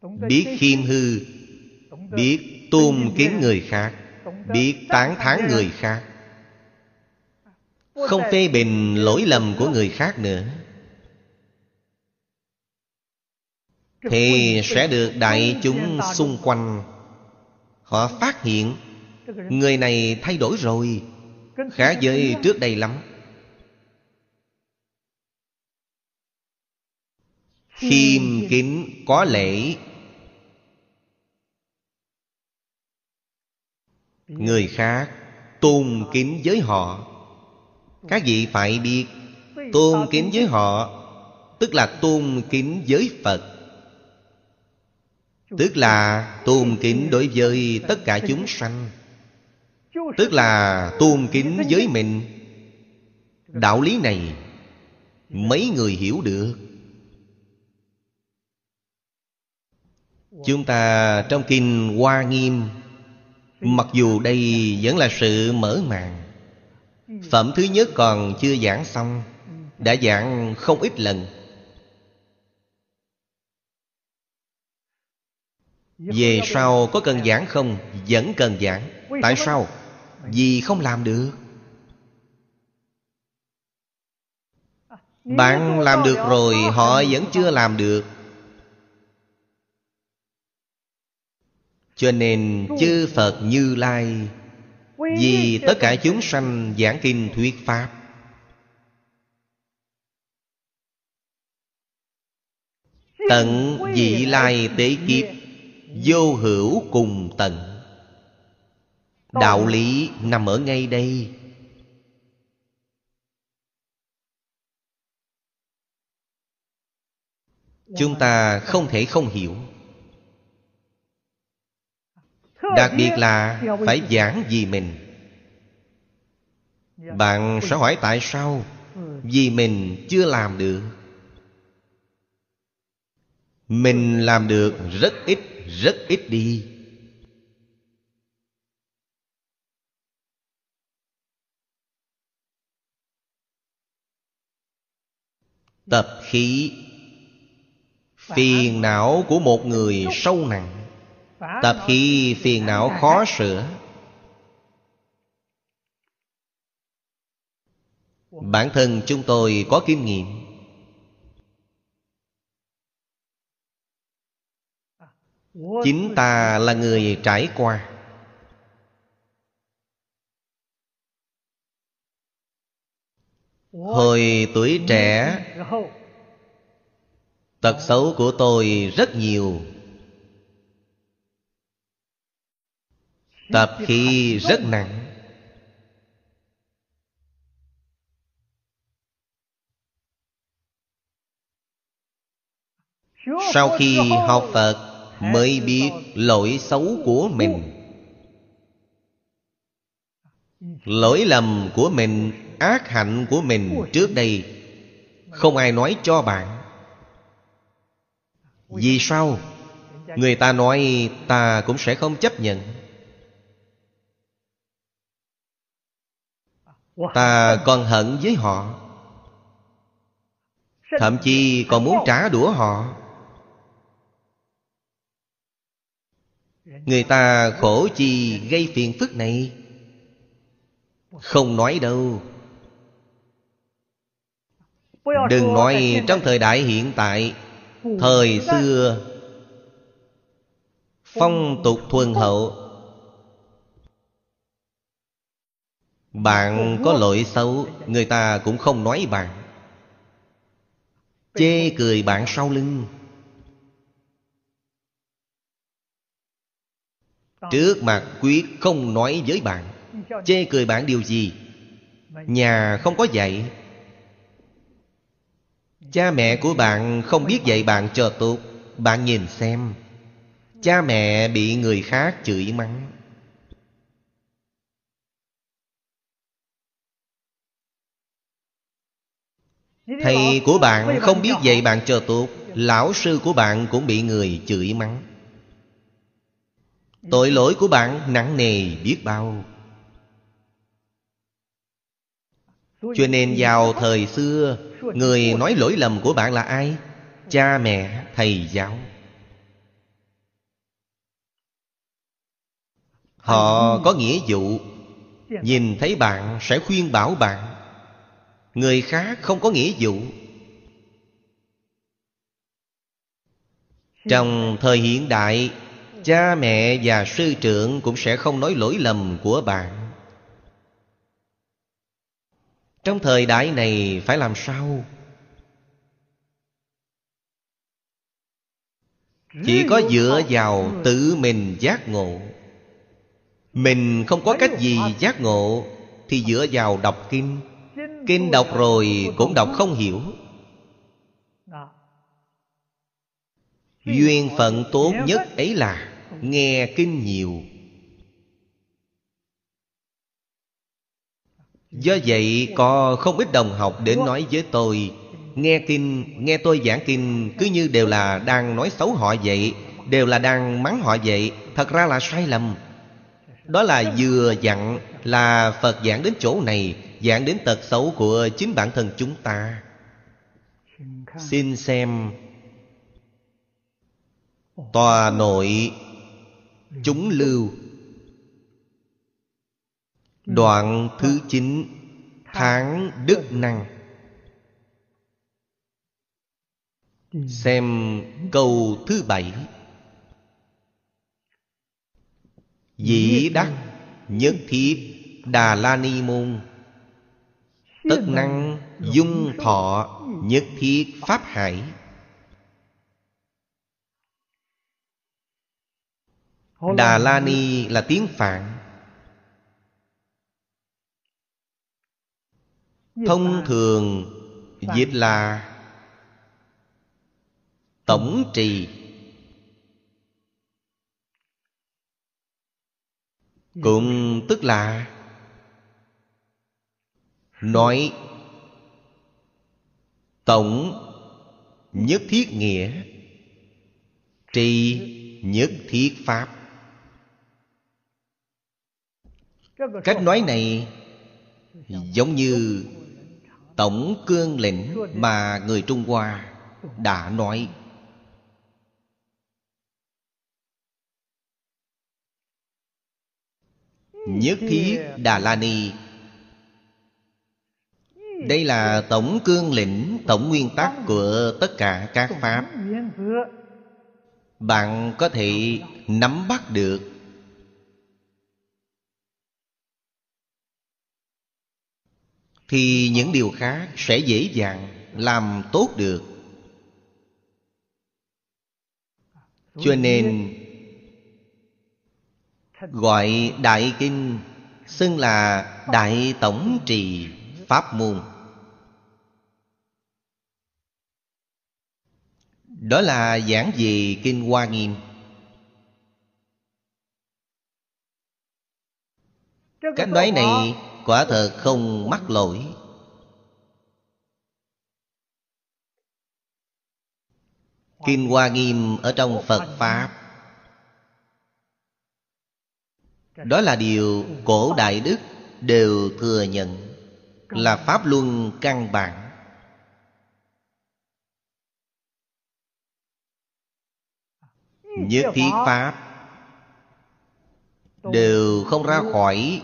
Biết khiêm hư, Biết tôn kính người khác, Biết tán thán người khác. Không phê bình lỗi lầm của người khác nữa. Thì sẽ được đại chúng xung quanh. Họ phát hiện Người này thay đổi rồi Khác với trước đây lắm. Khiêm kính có lễ. Người khác tôn kính với họ các vị phải biết, tôn kính với họ, tức là tôn kính với phật. Tức là tôn kính đối với tất cả chúng sanh. Tức là tôn kính với mình. Đạo lý này mấy người hiểu được. Chúng ta trong Kinh Hoa Nghiêm, Mặc dù đây vẫn là sự mở màn Phẩm thứ nhất còn chưa giảng xong, Đã giảng không ít lần Về sau có cần giảng không? Vẫn cần giảng Tại sao? Vì không làm được Bạn làm được rồi, Họ vẫn chưa làm được Cho nên chư Phật Như Lai vì tất cả chúng sanh giảng kinh thuyết Pháp. Tận vị lai tế kiếp Vô hữu cùng tận. Đạo lý nằm ở ngay đây. Chúng ta không thể không hiểu Đặc biệt là phải giảng vì mình. Bạn sẽ hỏi tại sao? Vì mình chưa làm được. Mình làm được rất ít, rất ít đi. Tập khí. Phiền não của một người sâu nặng. Tập khí phiền não khó sửa. Bản thân chúng tôi có kinh nghiệm. Chính ta là người trải qua. Hồi tuổi trẻ Tật xấu của tôi rất nhiều Tập khí rất nặng. Sau khi học Phật Mới biết lỗi xấu của mình. Lỗi lầm của mình, Ác hạnh của mình trước đây Không ai nói cho bạn. Vì sao? Người ta nói ta cũng sẽ không chấp nhận. Ta còn hận với họ. Thậm chí còn muốn trả đũa họ. Người ta khổ chi gây phiền phức này. Không nói đâu. Đừng nói trong thời đại hiện tại Thời xưa Phong tục thuần hậu Bạn có lỗi xấu, Người ta cũng không nói bạn. Chê cười bạn sau lưng. Trước mặt quyết không nói với bạn. Chê cười bạn điều gì? Nhà không có dạy. Cha mẹ của bạn không biết dạy bạn chờ tốt. Bạn nhìn xem. Cha mẹ bị người khác chửi mắng. Thầy của bạn không biết dạy bạn cho tốt Lão sư của bạn cũng bị người chửi mắng. Tội lỗi của bạn nặng nề biết bao. Cho nên vào thời xưa Người nói lỗi lầm của bạn là ai? Cha mẹ, thầy giáo. Họ có nghĩa vụ. Nhìn thấy bạn sẽ khuyên bảo bạn Người khác không có nghĩa vụ. Trong thời hiện đại, Cha mẹ và sư trưởng cũng sẽ không nói lỗi lầm của bạn. Trong thời đại này phải làm sao? Chỉ có dựa vào tự mình giác ngộ. Mình không có cách gì giác ngộ Thì dựa vào đọc kinh. Kinh đọc rồi cũng đọc không hiểu. Duyên phận tốt nhất ấy là Nghe kinh nhiều. Do vậy có không ít đồng học đến nói với tôi Nghe kinh, nghe tôi giảng kinh Cứ như đều là đang nói xấu họ vậy Đều là đang mắng họ vậy Thật ra là sai lầm. Đó là vừa dặn là Phật giảng đến chỗ này dạng đến tật xấu của chính bản thân chúng ta. Xin xem Tòa nội chúng lưu. Đoạn thứ chín, tháng đức năng. Xem câu thứ bảy. Dĩ đắc nhất thiết đà la ni môn tất năng dung thọ nhất thiết pháp hải. Đà la ni là tiếng phạn. Thông thường dịch là tổng trì. Cũng tức là nói, tổng nhất thiết nghĩa, trì nhất thiết pháp. Cách nói này giống như tổng cương lĩnh mà người trung hoa đã nói. Nhất thiết đà la ni đây là tổng cương lĩnh tổng nguyên tắc của tất cả các pháp. bạn có thể nắm bắt được. Thì những điều khác sẽ dễ dàng làm tốt được. Cho nên gọi đại kinh xưng là đại tổng trì pháp môn. Đó là giảng về kinh hoa nghiêm. Cách nói này quả thật không mắc lỗi. Kinh hoa nghiêm ở trong phật pháp. đó là điều cổ đại đức đều thừa nhận là pháp luân căn bản. Nhất thiết pháp. Đều không ra khỏi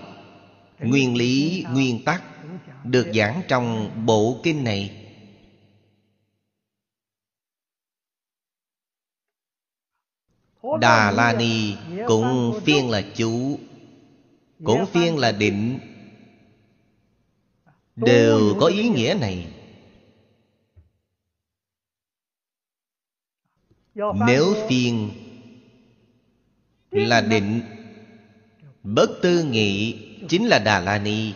nguyên lý nguyên tắc được giảng trong bộ kinh này. Đà la ni cũng phiên là chú cũng phiên là định đều có ý nghĩa này. Nếu phiên là định bất tư nghị chính là đà la ni.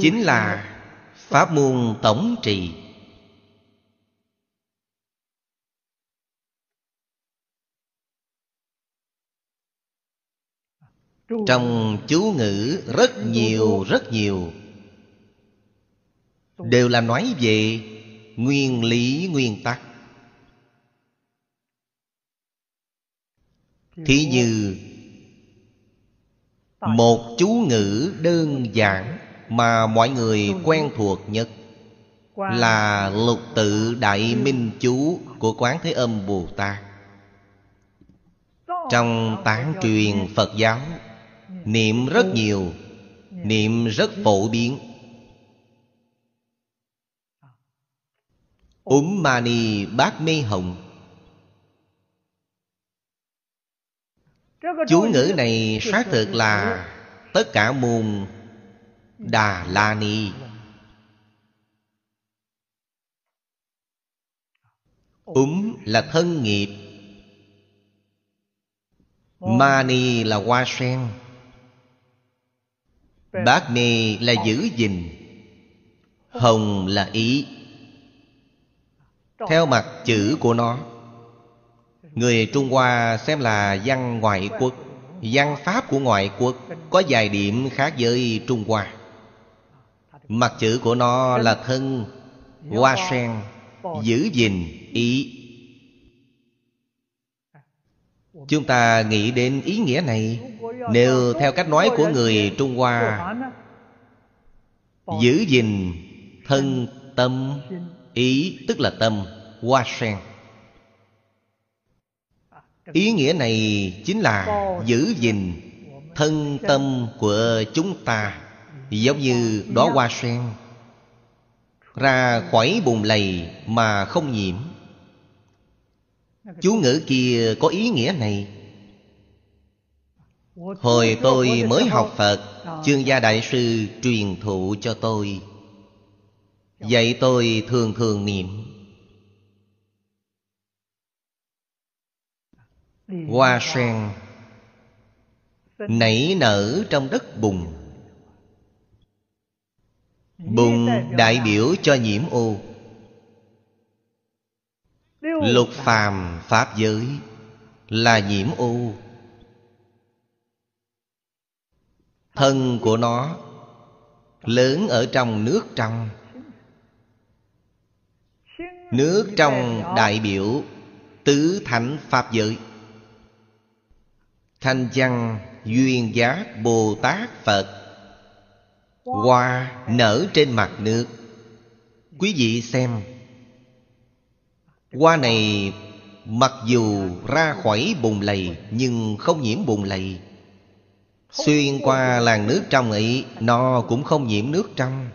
Chính là pháp môn tổng trì trong chú ngữ rất nhiều rất nhiều. Đều là nói về nguyên lý, nguyên tắc. Thí như một chú ngữ đơn giản mà mọi người quen thuộc nhất là lục tự đại minh chú của quán thế âm bồ tát. Trong tán truyền phật giáo niệm rất nhiều, niệm rất phổ biến. Úm mani bát mê hồng. Chú ngữ này xác thực là tất cả môn đà la ni. Úm là thân nghiệp. Mani là hoa sen bát ni là giữ gìn. Hồng là ý. Theo mặt chữ của nó, Người Trung Hoa xem là văn ngoại quốc, Văn pháp của ngoại quốc Có vài điểm khác với Trung Hoa. Mặt chữ của nó là thân, Hoa sen, Giữ gìn, ý. Chúng ta nghĩ đến ý nghĩa này. Nếu theo cách nói của người Trung Hoa, Giữ gìn thân tâm, ý tức là tâm, hoa sen. Ý nghĩa này chính là giữ gìn thân tâm của chúng ta, giống như đó hoa sen. Ra khỏi bùn lầy mà không nhiễm chú ngữ kia có ý nghĩa này. Hồi tôi mới học phật chương gia đại sư truyền thụ cho tôi. Dạy tôi thường thường niệm. Hoa sen nảy nở trong đất bùn. Bùn đại biểu cho nhiễm ô lục phàm pháp giới là nhiễm ô thân của nó lớn ở trong nước trong. Nước trong đại biểu tứ thánh pháp giới. Thanh văn duyên giác bồ tát phật. Hoa nở trên mặt nước. Quý vị xem hoa này, mặc dù ra khỏi bùn lầy, nhưng không nhiễm bùn lầy. Xuyên qua làn nước trong ấy, nó cũng không nhiễm nước trong.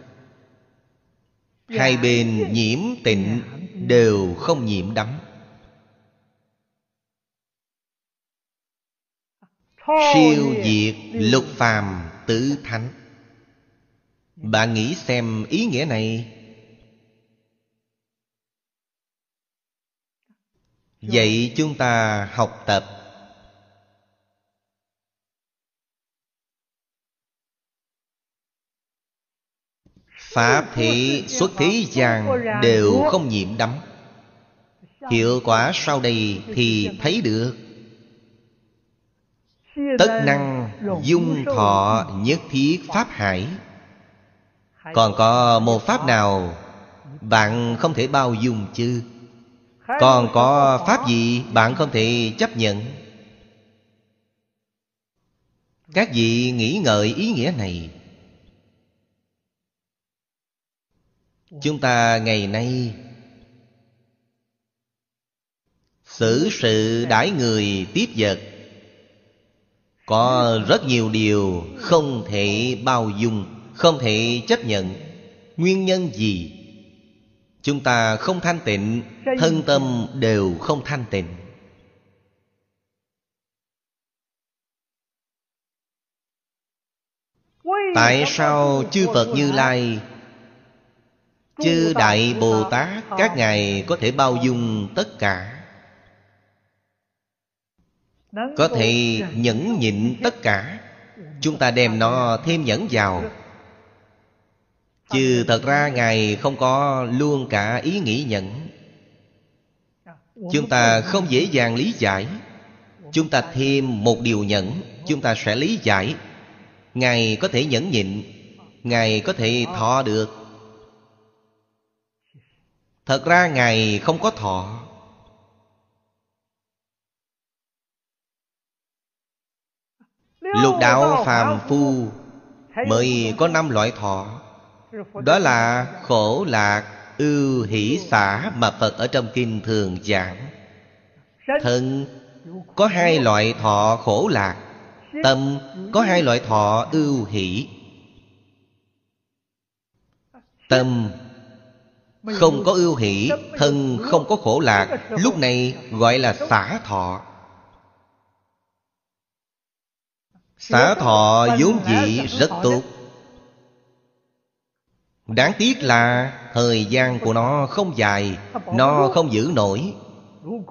Hai bên nhiễm tịnh đều không nhiễm đắm. Siêu diệt lục phàm tứ thánh. Bạn nghĩ xem ý nghĩa này. Vậy chúng ta học tập. Pháp thị xuất thế gian đều không nhiễm đắm. Hiệu quả sau đây thì thấy được. Tất năng dung thọ nhất thiết pháp hải. Còn có một pháp nào bạn không thể bao dung chứ? Còn có pháp gì bạn không thể chấp nhận? Các vị nghĩ ngợi ý nghĩa này. Chúng ta ngày nay xử sự đãi người tiếp vật. Có rất nhiều điều không thể bao dung, không thể chấp nhận. Nguyên nhân gì? Chúng ta không thanh tịnh, thân tâm đều không thanh tịnh. Tại sao chư phật như lai, chư đại bồ tát các ngài có thể bao dung tất cả? Có thể nhẫn nhịn tất cả. Chúng ta đem nó thêm nhẫn vào chứ thật ra ngài không có luôn cả ý nghĩ nhẫn chúng ta không dễ dàng lý giải. Chúng ta thêm một điều nhẫn chúng ta sẽ lý giải. Ngài có thể nhẫn nhịn, ngài có thể thọ được. Thật ra ngài không có thọ. Lục đạo phàm phu mới có năm loại thọ đó là khổ lạc ưu hỷ xả mà phật ở trong kinh thường giảng. Thân, có hai loại thọ khổ lạc. Tâm, có hai loại thọ ưu hỷ. Tâm, không có ưu hỷ. Thân, không có khổ lạc. Lúc này gọi là xả thọ. Xả thọ vốn dĩ rất tốt. Đáng tiếc là thời gian của nó không dài, Nó không giữ nổi.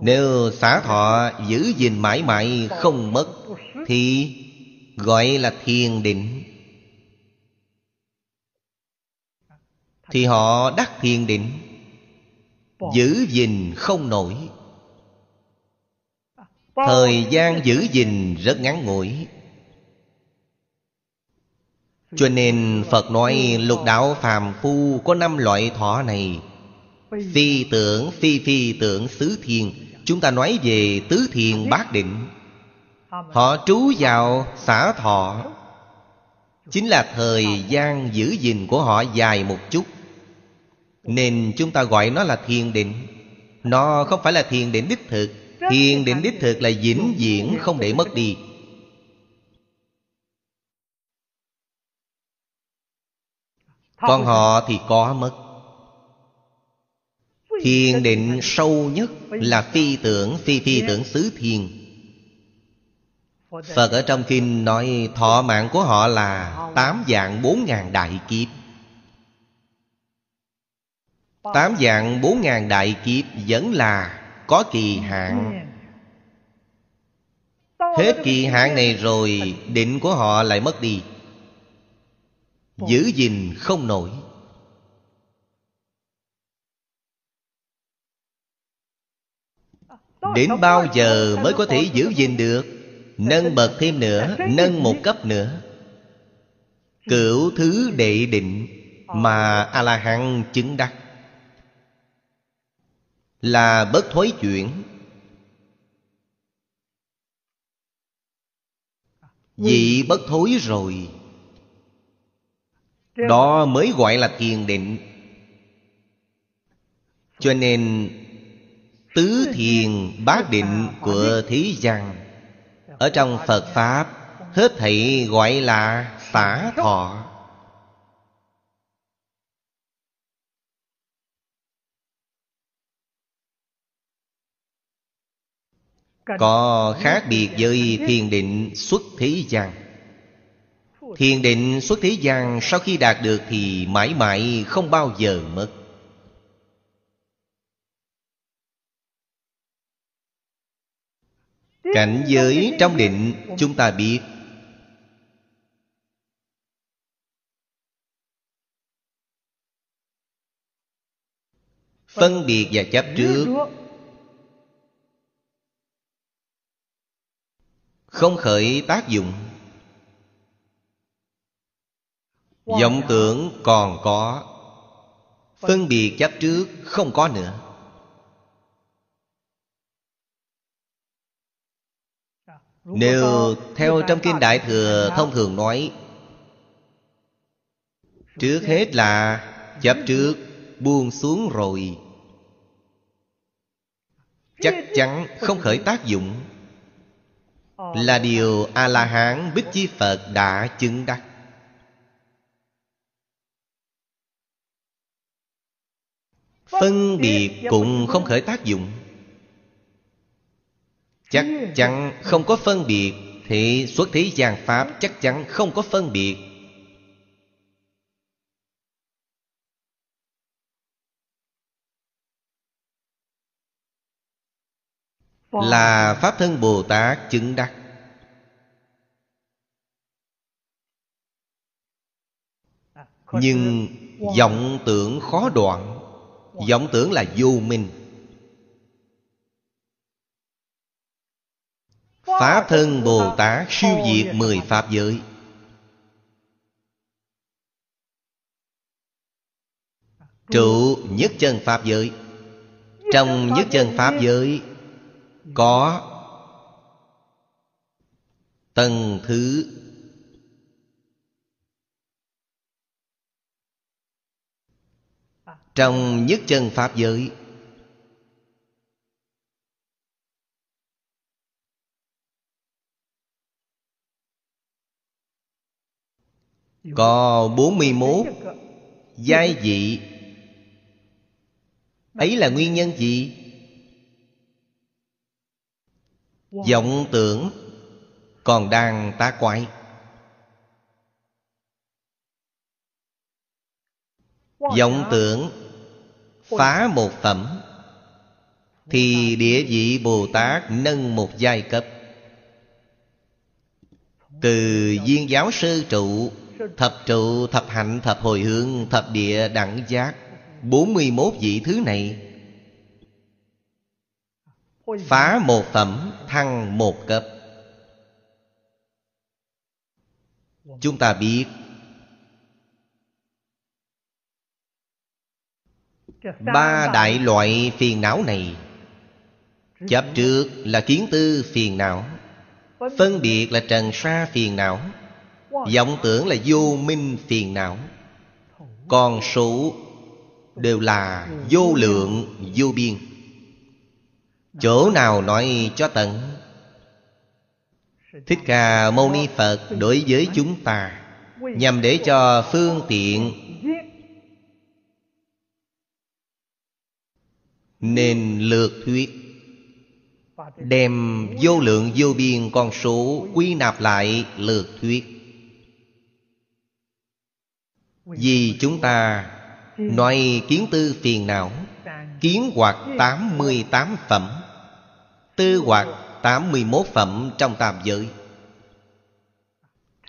Nếu xả thọ giữ gìn mãi mãi không mất, Thì gọi là thiền định. Thì họ đắc thiền định, Giữ gìn không nổi. Thời gian giữ gìn rất ngắn ngủi cho nên Phật nói lục đạo phàm phu có năm loại thọ này. Phi tưởng, phi phi tưởng xứ thiền. Chúng ta nói về tứ thiền bát định. Họ trú vào xả thọ. Chính là thời gian giữ gìn của họ dài một chút. Nên chúng ta gọi nó là thiền định. Nó không phải là thiền định đích thực. Thiền định đích thực là vĩnh viễn không để mất đi. Còn họ thì có mất. Thiền định sâu nhất là phi tưởng phi phi tưởng xứ thiền. Phật ở trong kinh nói thọ mạng của họ là Tám dạng bốn ngàn đại kiếp. Tám dạng bốn ngàn đại kiếp vẫn là có kỳ hạn. Hết kỳ hạn này rồi Định của họ lại mất đi Giữ gìn không nổi. Đến bao giờ mới có thể giữ gìn được? Nâng bậc thêm nữa, Nâng một cấp nữa. Cửu thứ đệ định Mà A-la-hán chứng đắc. Là bất thối chuyển. Vị bất thối rồi đó mới gọi là thiền định. Cho nên Tứ thiền bát định của thế gian. Ở trong Phật Pháp Hết thảy gọi là xả thọ. Có khác biệt với thiền định xuất thế gian Thiền định xuất thế gian Sau khi đạt được thì mãi mãi không bao giờ mất. Cảnh giới trong định chúng ta biết. Phân biệt và chấp trước. Không khởi tác dụng. Vọng tưởng còn có. Phân biệt chấp trước không có nữa. Nếu theo trong Kinh Đại Thừa thông thường nói, Trước hết là chấp trước buông xuống rồi. Chắc chắn không khởi tác dụng. Là điều A-la-hán Bích Chi Phật đã chứng đắc. Phân biệt cũng không khởi tác dụng. Chắc chắn không có phân biệt Thì xuất thế gian Pháp chắc chắn không có phân biệt. Là Pháp thân Bồ Tát chứng đắc. Nhưng vọng tưởng khó đoạn vọng tưởng là vô minh. Pháp thân Bồ Tát siêu diệt mười Pháp giới. Trụ nhất chân Pháp giới. Trong nhất chân Pháp giới Có Tầng thứ Trong nhất chân Pháp giới. Có 41 Giai vị. Ấy là nguyên nhân gì? vọng tưởng Còn đang tá quái. Vọng tưởng phá một phẩm, thì địa vị bồ tát nâng một giai cấp. Từ viên giáo sư trụ, thập trụ, thập hạnh, thập hồi hướng, thập địa đẳng giác 41 vị thứ này, Phá một phẩm, thăng một cấp. Chúng ta biết Ba đại loại phiền não này Chấp trước là kiến tư phiền não Phân biệt là trần sa phiền não vọng tưởng là vô minh phiền não. Còn số đều là vô lượng vô biên. Chỗ nào nói cho tận? Thích Ca Mâu Ni Phật đối với chúng ta Nhằm để cho phương tiện Nên lược thuyết. Đem vô lượng vô biên con số Quy nạp lại lược thuyết. Vì chúng ta Nói kiến tư phiền não, Kiến hoặc 88 phẩm, Tư hoặc 81 phẩm trong tam giới.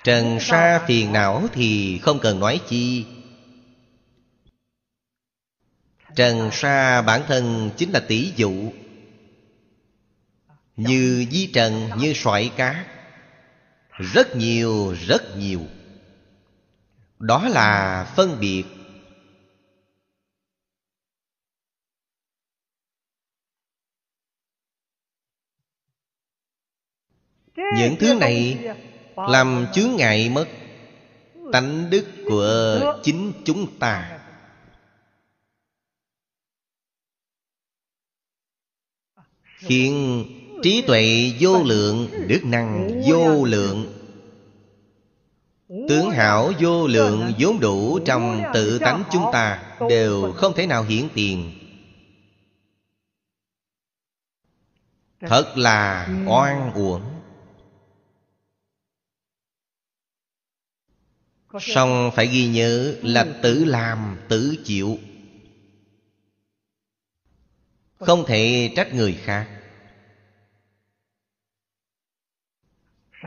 Trần sa phiền não thì không cần nói chi. Trần sa bản thân chính là tỷ dụ. Như di trần, như xoại cá. Rất nhiều rất nhiều. Đó là phân biệt. Những thứ này làm chướng ngại mất tánh đức của chính chúng ta. Khiến trí tuệ vô lượng, đức năng vô lượng. Tướng hảo vô lượng vốn đủ trong tự tánh chúng ta đều không thể nào hiển tiền. Thật là oan uổng. Song phải ghi nhớ là tự làm, tự chịu không thể trách người khác.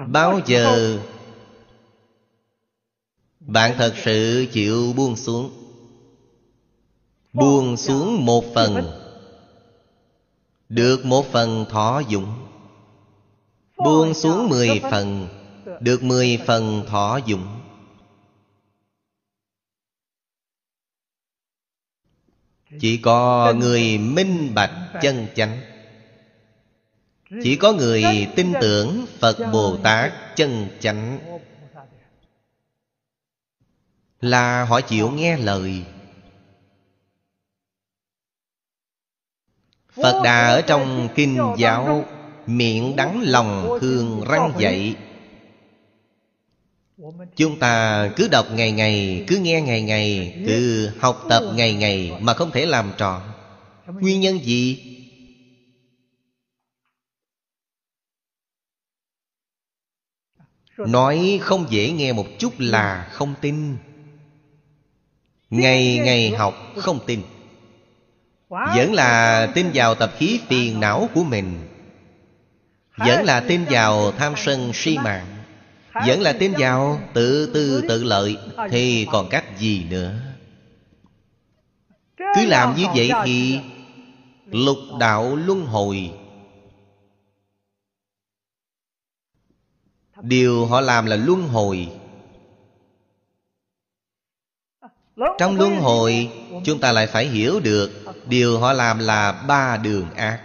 Bao giờ bạn thật sự chịu buông xuống? Buông xuống một phần, được một phần thọ dụng. Buông xuống mười phần, được mười phần thọ dụng. Chỉ có người minh bạch chân chánh. Chỉ có người tin tưởng phật bồ tát chân chánh. Là họ chịu nghe lời. Phật đà ở trong kinh giáo miệng đắng lòng thương răng dậy. Chúng ta cứ đọc ngày ngày, Cứ nghe ngày ngày, Cứ học tập ngày ngày Mà không thể làm trọn Nguyên nhân gì? Nói không dễ nghe một chút là không tin. Ngày ngày học không tin. Vẫn là tin vào tập khí phiền não của mình. Vẫn là tin vào tham sân si mạng vẫn là tin vào, tự tư, tự lợi, Thì còn cách gì nữa? Cứ làm như vậy thì Lục đạo luân hồi. Điều họ làm là luân hồi. Trong luân hồi, Chúng ta lại phải hiểu được, Điều họ làm là ba đường ác.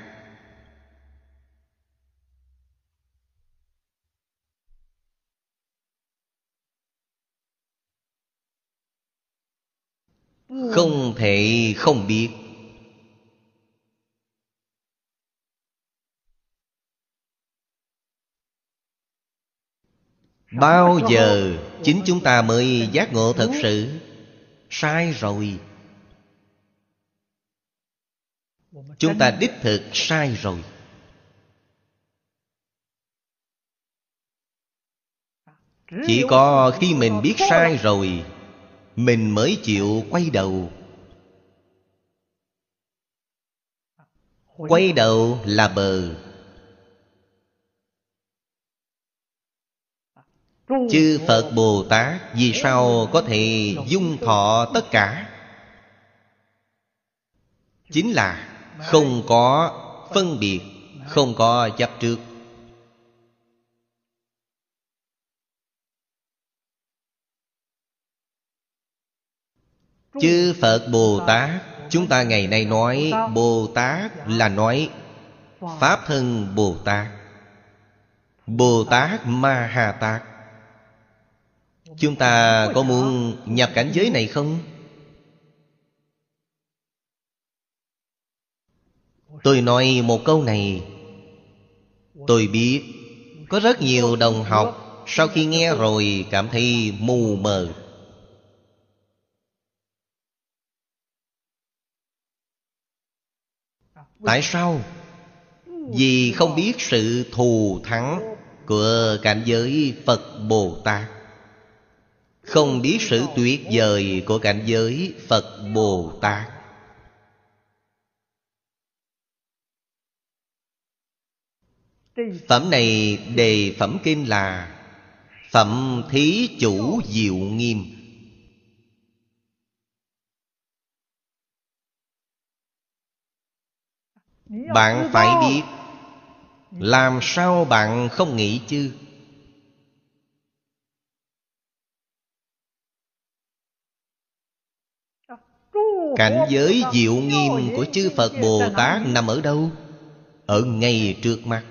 Không thể không biết. Bao giờ chính chúng ta mới giác ngộ thật sự? Sai rồi. Chúng ta đích thực sai rồi. Chỉ có khi mình biết sai rồi mình mới chịu quay đầu. Quay đầu là bờ. Chư phật bồ tát vì sao có thể dung thọ tất cả? Chính là không có phân biệt, không có chấp trước. Chư Phật Bồ Tát, Chúng ta ngày nay nói Bồ Tát là nói Pháp thân Bồ Tát. Bồ Tát Ma Ha Tát. Chúng ta có muốn nhập cảnh giới này không? Tôi nói một câu này. Tôi biết Có rất nhiều đồng học Sau khi nghe rồi cảm thấy mù mờ. Tại sao? Vì không biết sự thù thắng Của cảnh giới Phật Bồ Tát. Không biết sự tuyệt vời Của cảnh giới Phật Bồ Tát. Phẩm này đề phẩm kinh là Phẩm thí chủ diệu nghiêm. Bạn phải biết Làm sao bạn không nghĩ chứ? Cảnh giới diệu nghiêm của chư Phật Bồ Tát nằm ở đâu? Ở ngay trước mắt.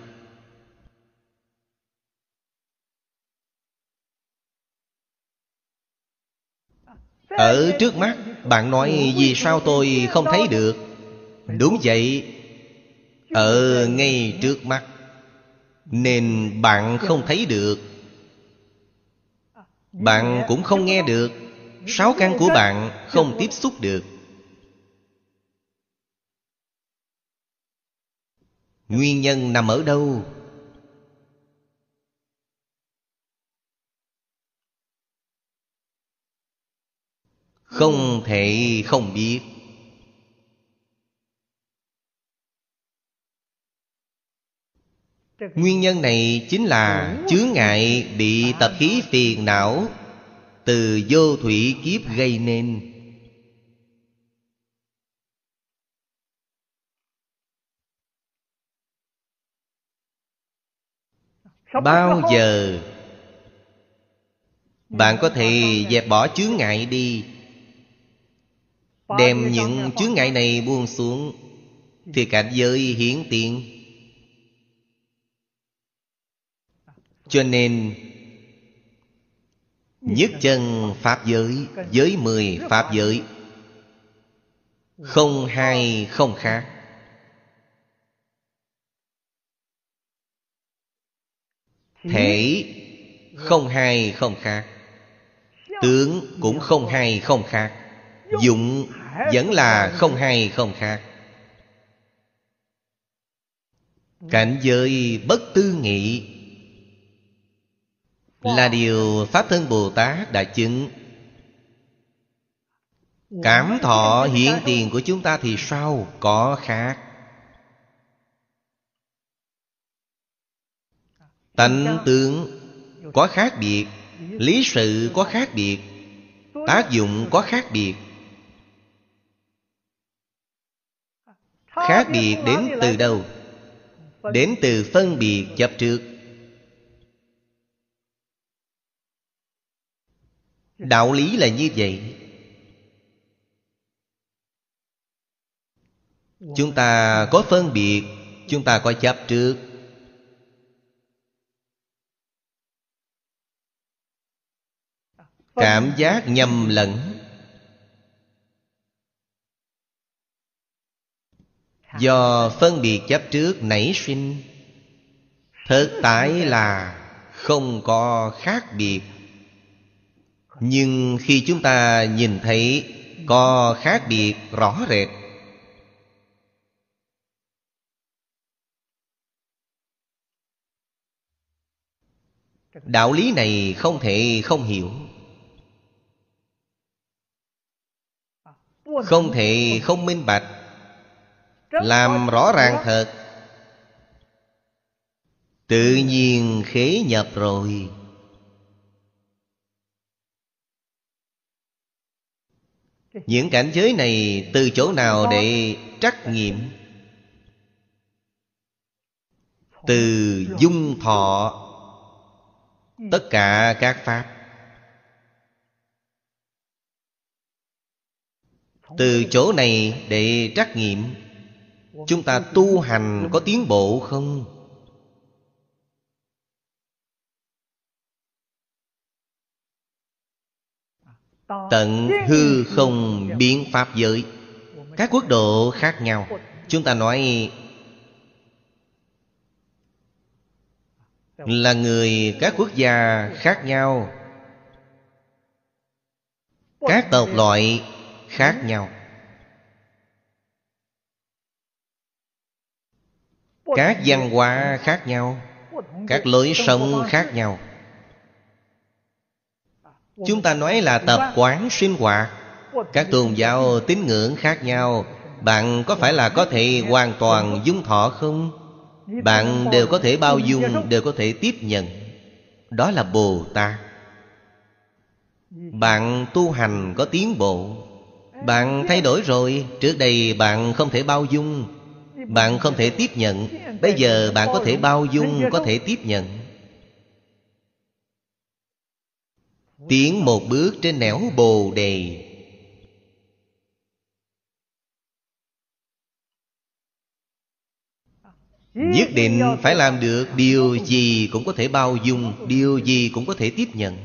Ở trước mắt Bạn nói vì sao tôi không thấy được? Đúng vậy ở ngay trước mắt, Nên bạn không thấy được. Bạn cũng không nghe được. Sáu căn của bạn không tiếp xúc được. Nguyên nhân nằm ở đâu? Không thể không biết. Nguyên nhân này chính là chướng ngại bị tập khí phiền não Từ vô thủy kiếp gây nên. Bao giờ Bạn có thể dẹp bỏ chướng ngại đi? Đem những chướng ngại này buông xuống, Thì cảnh giới hiển tiện Cho nên, Nhất chân Pháp giới Giới mười Pháp giới, Không hai, không khác. Thể không hai, không khác. Tướng cũng không hai, không khác. Dụng vẫn là không hay không khác. Cảnh giới bất tư nghị là điều Pháp Thân Bồ Tát đã chứng. Cảm thọ hiện tiền của chúng ta thì sao? Có khác. Tánh tướng có khác biệt Lý sự có khác biệt Tác dụng có khác biệt. Khác biệt đến từ đâu? Đến từ phân biệt chấp trước Đạo lý là như vậy. Chúng ta có phân biệt, Chúng ta có chấp trước. Cảm giác nhầm lẫn. Do phân biệt chấp trước nảy sinh, Thực tại là không có khác biệt. Nhưng khi chúng ta nhìn thấy Có khác biệt rõ rệt, Đạo lý này không thể không hiểu, Không thể không minh bạch, làm rõ ràng thật. Tự nhiên khế nhập rồi những cảnh giới này từ chỗ nào để trắc nghiệm? Từ dung thọ, tất cả các pháp. Từ chỗ này để trắc nghiệm, chúng ta tu hành có tiến bộ không? Tận hư không biến pháp giới. Các quốc độ khác nhau. Chúng ta nói là người các quốc gia khác nhau. Các tộc loại khác nhau. Các văn hóa khác nhau. Các lối sống khác nhau chúng ta nói là tập quán sinh hoạt. Các tôn giáo tín ngưỡng khác nhau. Bạn có phải là có thể hoàn toàn dung thọ không? Bạn đều có thể bao dung, đều có thể tiếp nhận. Đó là bồ tát. Bạn tu hành có tiến bộ. Bạn thay đổi rồi, trước đây bạn không thể bao dung. Bạn không thể tiếp nhận. Bây giờ bạn có thể bao dung, có thể tiếp nhận. Tiến một bước trên nẻo bồ đề. Nhất định phải làm được điều gì cũng có thể bao dung, điều gì cũng có thể tiếp nhận.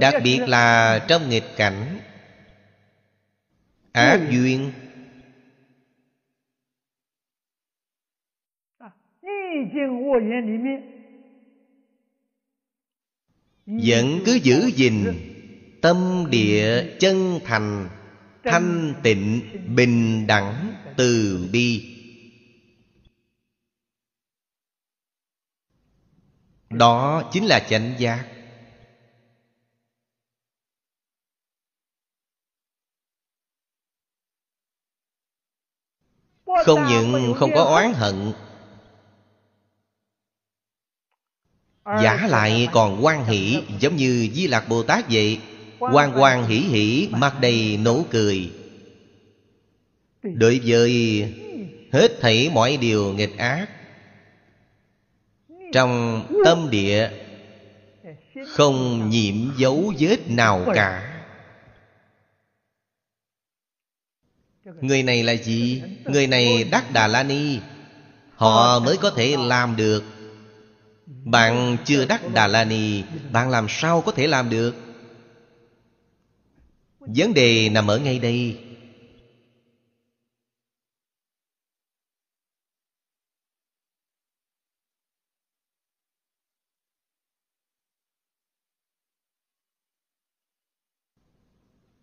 Đặc biệt là trong nghịch cảnh. Ác duyên vẫn cứ giữ gìn tâm địa chân thành thanh tịnh bình đẳng từ bi. Đó chính là chánh giác. Không những không có oán hận giả lại còn quan hỷ, giống như di lạc bồ tát vậy. Quan quan hỷ hỷ, mặt đầy nụ cười. Đối với hết thảy mọi điều nghịch ác, trong tâm địa không nhiễm dấu vết nào cả. Người này là gì? Người này đắc đà la ni. Họ mới có thể làm được bạn chưa đắc đà la ni, bạn làm sao có thể làm được? Vấn đề nằm ở ngay đây.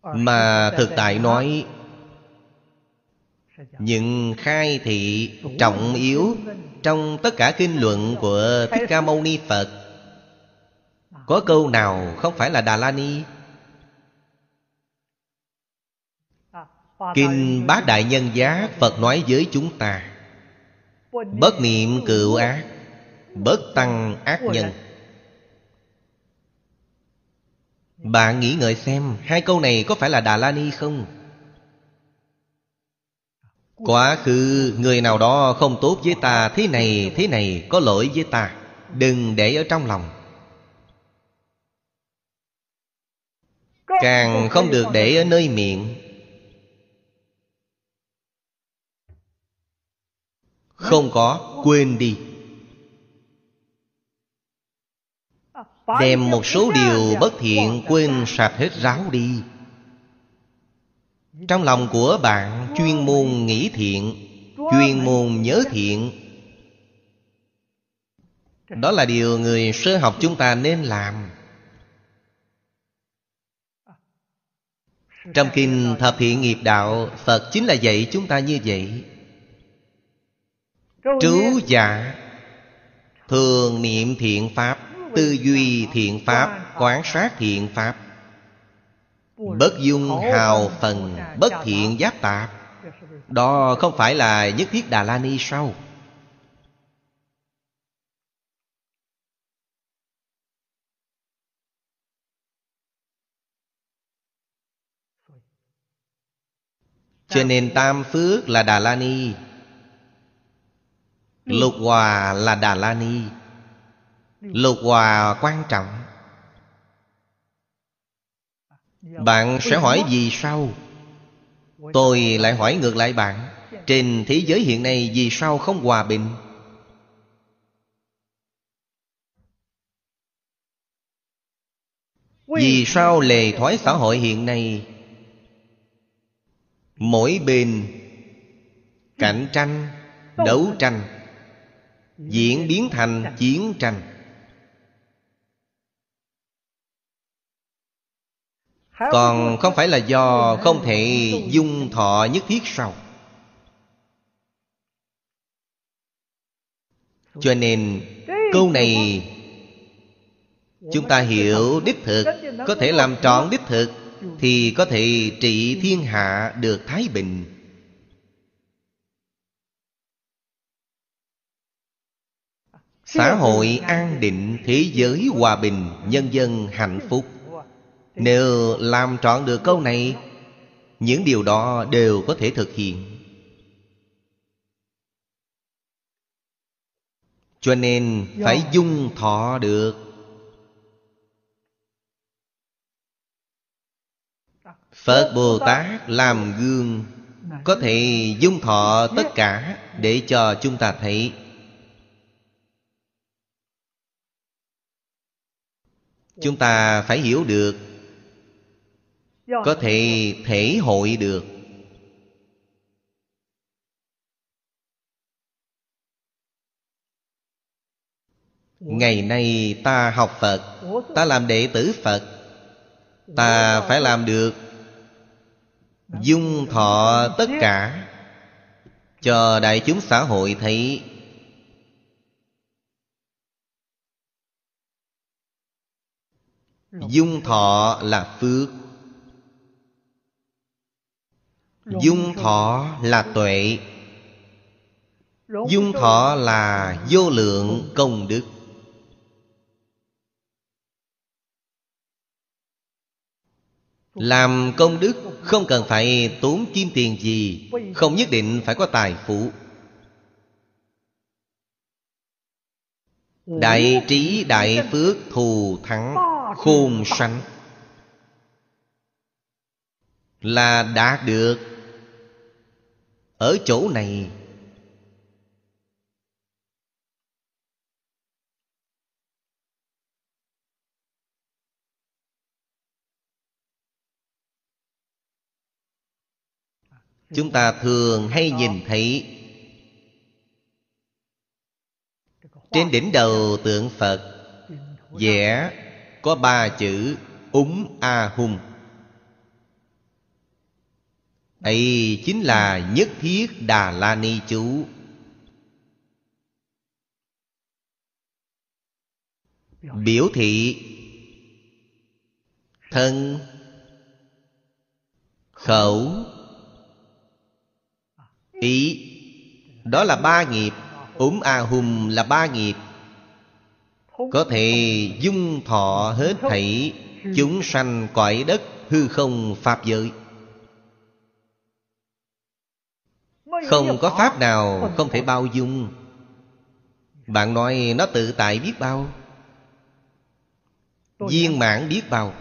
Mà thực tại nói những khai thị trọng yếu trong tất cả kinh luận của thích ca mâu ni phật. Có câu nào không phải là đà la ni? Kinh bát đại nhân giá, phật nói với chúng ta bất niệm cựu ác bất tăng ác nhân. Bạn nghĩ ngợi xem, Hai câu này có phải là Đà La Ni không? Quá khứ, người nào đó không tốt với ta, Thế này thế này, có lỗi với ta. Đừng để ở trong lòng. Càng không được để ở nơi miệng. Không có, quên đi. Đem một số điều bất thiện quên sạch hết ráo đi. Trong lòng của bạn, chuyên môn nghĩ thiện, Chuyên môn nhớ thiện. Đó là điều người sơ học chúng ta nên làm. Trong kinh Thập Thiện Nghiệp Đạo, Phật chính là dạy chúng ta như vậy. Trú giả, Thường niệm thiện Pháp, Tư duy thiện pháp, Quán sát thiện pháp. Bất dung hào phần, Bất thiện giáp tạp. Đó không phải là nhất thiết Đà La Ni sao? Cho nên Tam Phước là Đà La Ni, Lục Hòa là Đà La Ni. Lục hòa quan trọng. Bạn sẽ hỏi vì sao? Tôi lại hỏi ngược lại bạn. Trên thế giới hiện nay vì sao không hòa bình? Vì sao lề thói xã hội hiện nay? Mỗi bên cạnh tranh đấu tranh diễn biến thành chiến tranh còn không phải là do không thể dung thọ nhất thiết sao? Cho nên câu này chúng ta hiểu đích thực. Có thể làm trọn đích thực thì có thể trị thiên hạ được thái bình. Xã hội an định thế giới hòa bình nhân dân hạnh phúc nếu làm trọn được câu này những điều đó đều có thể thực hiện. Cho nên phải dung thọ được. Phật bồ tát làm gương có thể dung thọ tất cả để cho chúng ta thấy. Chúng ta phải hiểu được có thể thể hội được. Ngày nay ta học phật ta làm đệ tử phật. Ta phải làm được dung thọ tất cả cho đại chúng xã hội thấy. Dung thọ là phước dung thọ là tuệ. dung thọ là vô lượng công đức. Làm công đức không cần phải tốn kim tiền gì không nhất định phải có tài phú. Đại trí đại phước thù thắng khôn sanh. Là đạt được ở chỗ này. Chúng ta thường hay nhìn thấy trên đỉnh đầu tượng phật, vẽ có ba chữ úng a hung ấy chính là nhất thiết đà la ni chú. Biểu thị, thân, khẩu, ý. Đó là ba nghiệp. Ốm a hùm là ba nghiệp. Có thể dung thọ hết thảy chúng sanh cõi đất hư không pháp giới. Không có pháp nào không thể bao dung. Bạn nói nó tự tại biết bao. Viên mãn biết bao.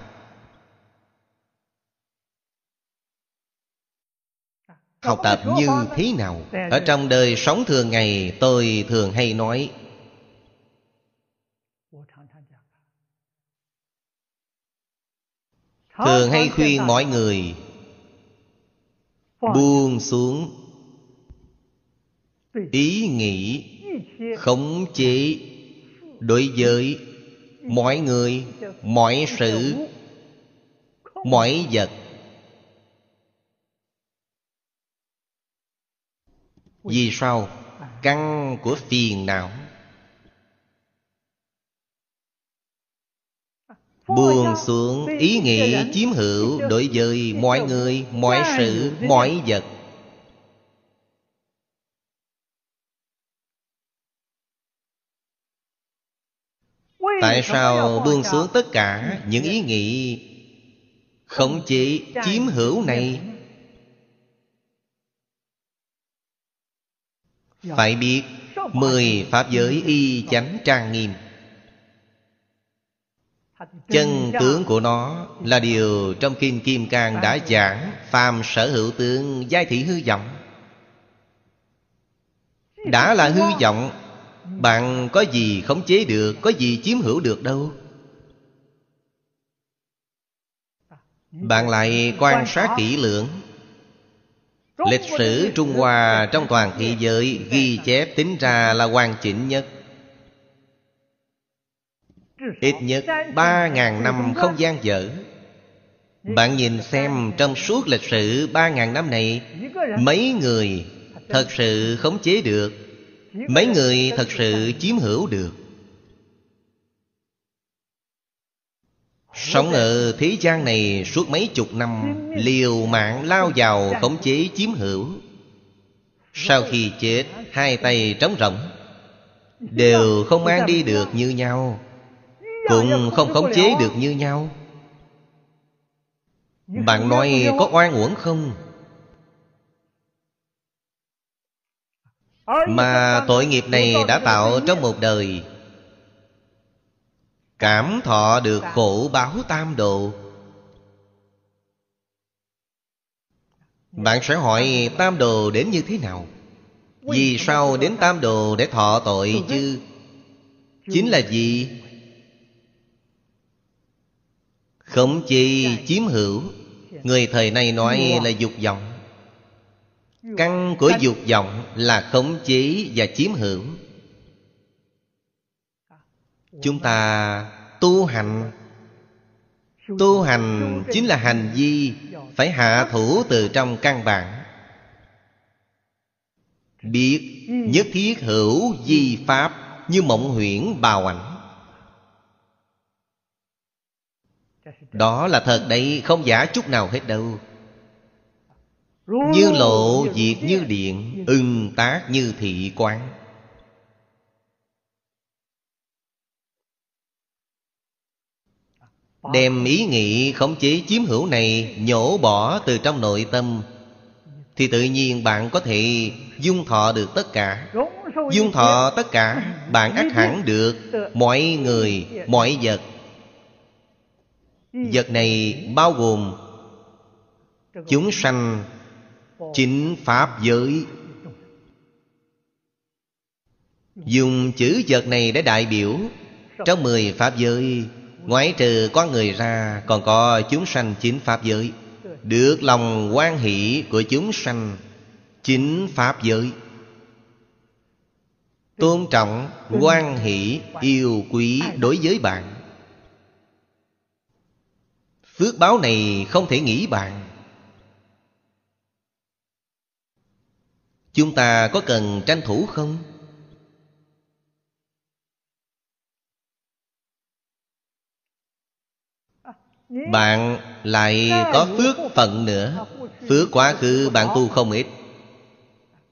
Học tập như thế nào. Ở trong đời sống thường ngày tôi thường hay nói thường hay khuyên mọi người buông xuống ý nghĩ khống chế đối với mọi người, mọi sự, mọi vật. Vì sao? Căn của phiền não. Buồn xuống ý nghĩ chiếm hữu đối với mọi người, mọi sự, mọi vật. Tại sao buông xuống tất cả những ý nghĩ? khống chế chiếm hữu này phải biết mười pháp giới y chánh trang nghiêm. Chân tướng của nó là điều trong kim kim cang đã giảng phàm sở hữu tướng giai thị hư vọng. Đã là hư vọng bạn có gì khống chế được, có gì chiếm hữu được đâu. Bạn lại quan sát kỹ lưỡng. Lịch sử Trung Hoa trong toàn thế giới Ghi chép tính ra là hoàn chỉnh nhất. Ít nhất ba ngàn năm không gian dở. Bạn nhìn xem trong suốt lịch sử ba ngàn năm này, Mấy người thật sự khống chế được? Mấy người thật sự chiếm hữu được. Sống ở thế gian này suốt mấy chục năm, Liều mạng lao vào khống chế chiếm hữu. Sau khi chết, Hai tay trống rỗng. Đều không mang đi được như nhau, Cũng không khống chế được như nhau. Bạn nói có oan uổng không? Mà tội nghiệp này đã tạo trong một đời. Cảm thọ được khổ báo tam độ. Bạn sẽ hỏi tam đồ đến như thế nào? Vì sao đến tam đồ để thọ tội chứ? Chính là gì? Khống chi chiếm hữu. Người thời nay nói là dục vọng. Căn của dục vọng là khống chế và chiếm hữu Chúng ta tu hành. Tu hành chính là hành vi Phải hạ thủ từ trong căn bản. Biết nhất thiết hữu di pháp Như mộng huyễn bào ảnh. Đó là thật đấy Không giả chút nào hết đâu như lộ diệt như điện Ưng tác như thị quán Đem ý nghĩ khống chế chiếm hữu này Nhổ bỏ từ trong nội tâm Thì tự nhiên bạn có thể dung thọ được tất cả. Dung thọ tất cả Bạn ắt hẳn được Mọi người, mọi vật. Vật này bao gồm Chúng sanh Chính Pháp giới. Dùng chữ vật này để đại biểu Trong mười Pháp giới Ngoại trừ có người ra Còn có chúng sanh chính Pháp giới. Được lòng quan hỷ của chúng sanh Chính Pháp giới. Tôn trọng, quan hỷ, yêu quý đối với bạn. Phước báo này không thể nghĩ bạn. Chúng ta có cần tranh thủ không? Bạn lại có phước phận nữa. Phước quá khứ bạn tu không ít.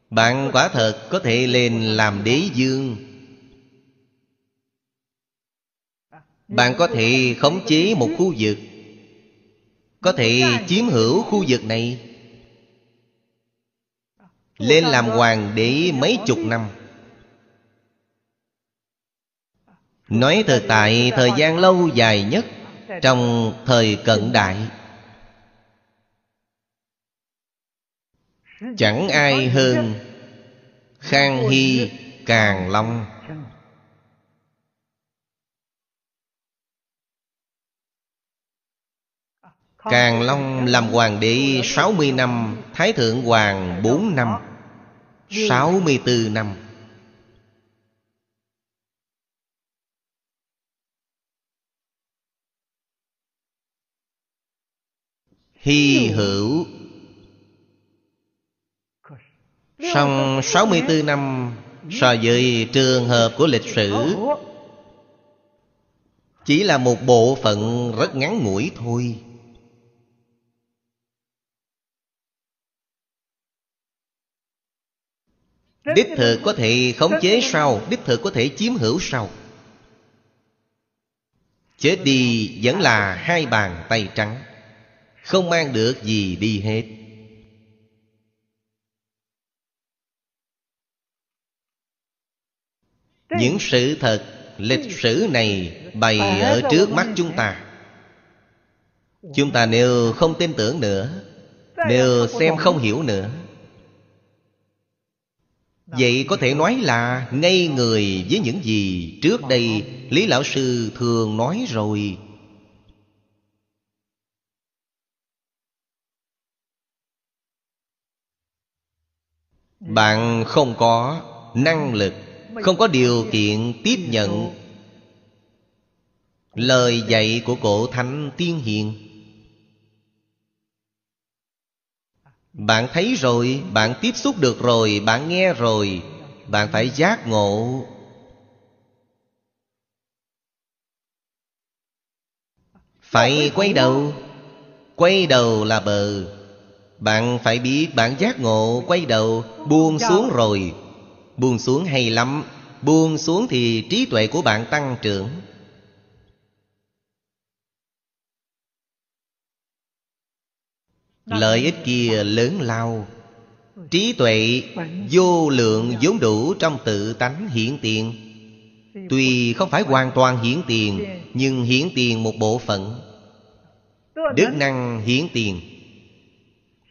Bạn quả thật có thể lên làm đế dương. Bạn có thể khống chế một khu vực. Có thể chiếm hữu khu vực này. Lên làm hoàng đế mấy chục năm. Nói thực tại thời gian lâu dài nhất, trong thời cận đại. Chẳng ai hơn khang hy càng long. Càng Long làm hoàng đế 60 năm Thái thượng hoàng 4 năm. 64 năm. Hy hữu. Xong 64 năm So với trường hợp của lịch sử Chỉ là một bộ phận rất ngắn ngủi thôi Đích thực có thể khống chế sau, Đích thực có thể chiếm hữu sau. Chết đi vẫn là hai bàn tay trắng, không mang được gì đi hết. Những sự thật, lịch sử này bày ở trước mắt chúng ta. Chúng ta nếu không tin tưởng nữa, nếu xem không hiểu nữa vậy có thể nói là ngay người với những gì trước đây lý lão sư thường nói rồi. Bạn không có năng lực, không có điều kiện tiếp nhận. Lời dạy của cổ thánh tiên hiền bạn thấy rồi bạn tiếp xúc được rồi bạn nghe rồi bạn phải giác ngộ. Phải quay đầu. quay đầu là bờ. Bạn phải biết bạn giác ngộ quay đầu. Buông xuống rồi. Buông xuống hay lắm. Buông xuống thì trí tuệ của bạn tăng trưởng lợi ích kia lớn lao. Trí tuệ vô lượng vốn đủ trong tự tánh hiển tiền. Tuy không phải hoàn toàn hiển tiền nhưng hiển tiền một bộ phận. Đức năng hiển tiền.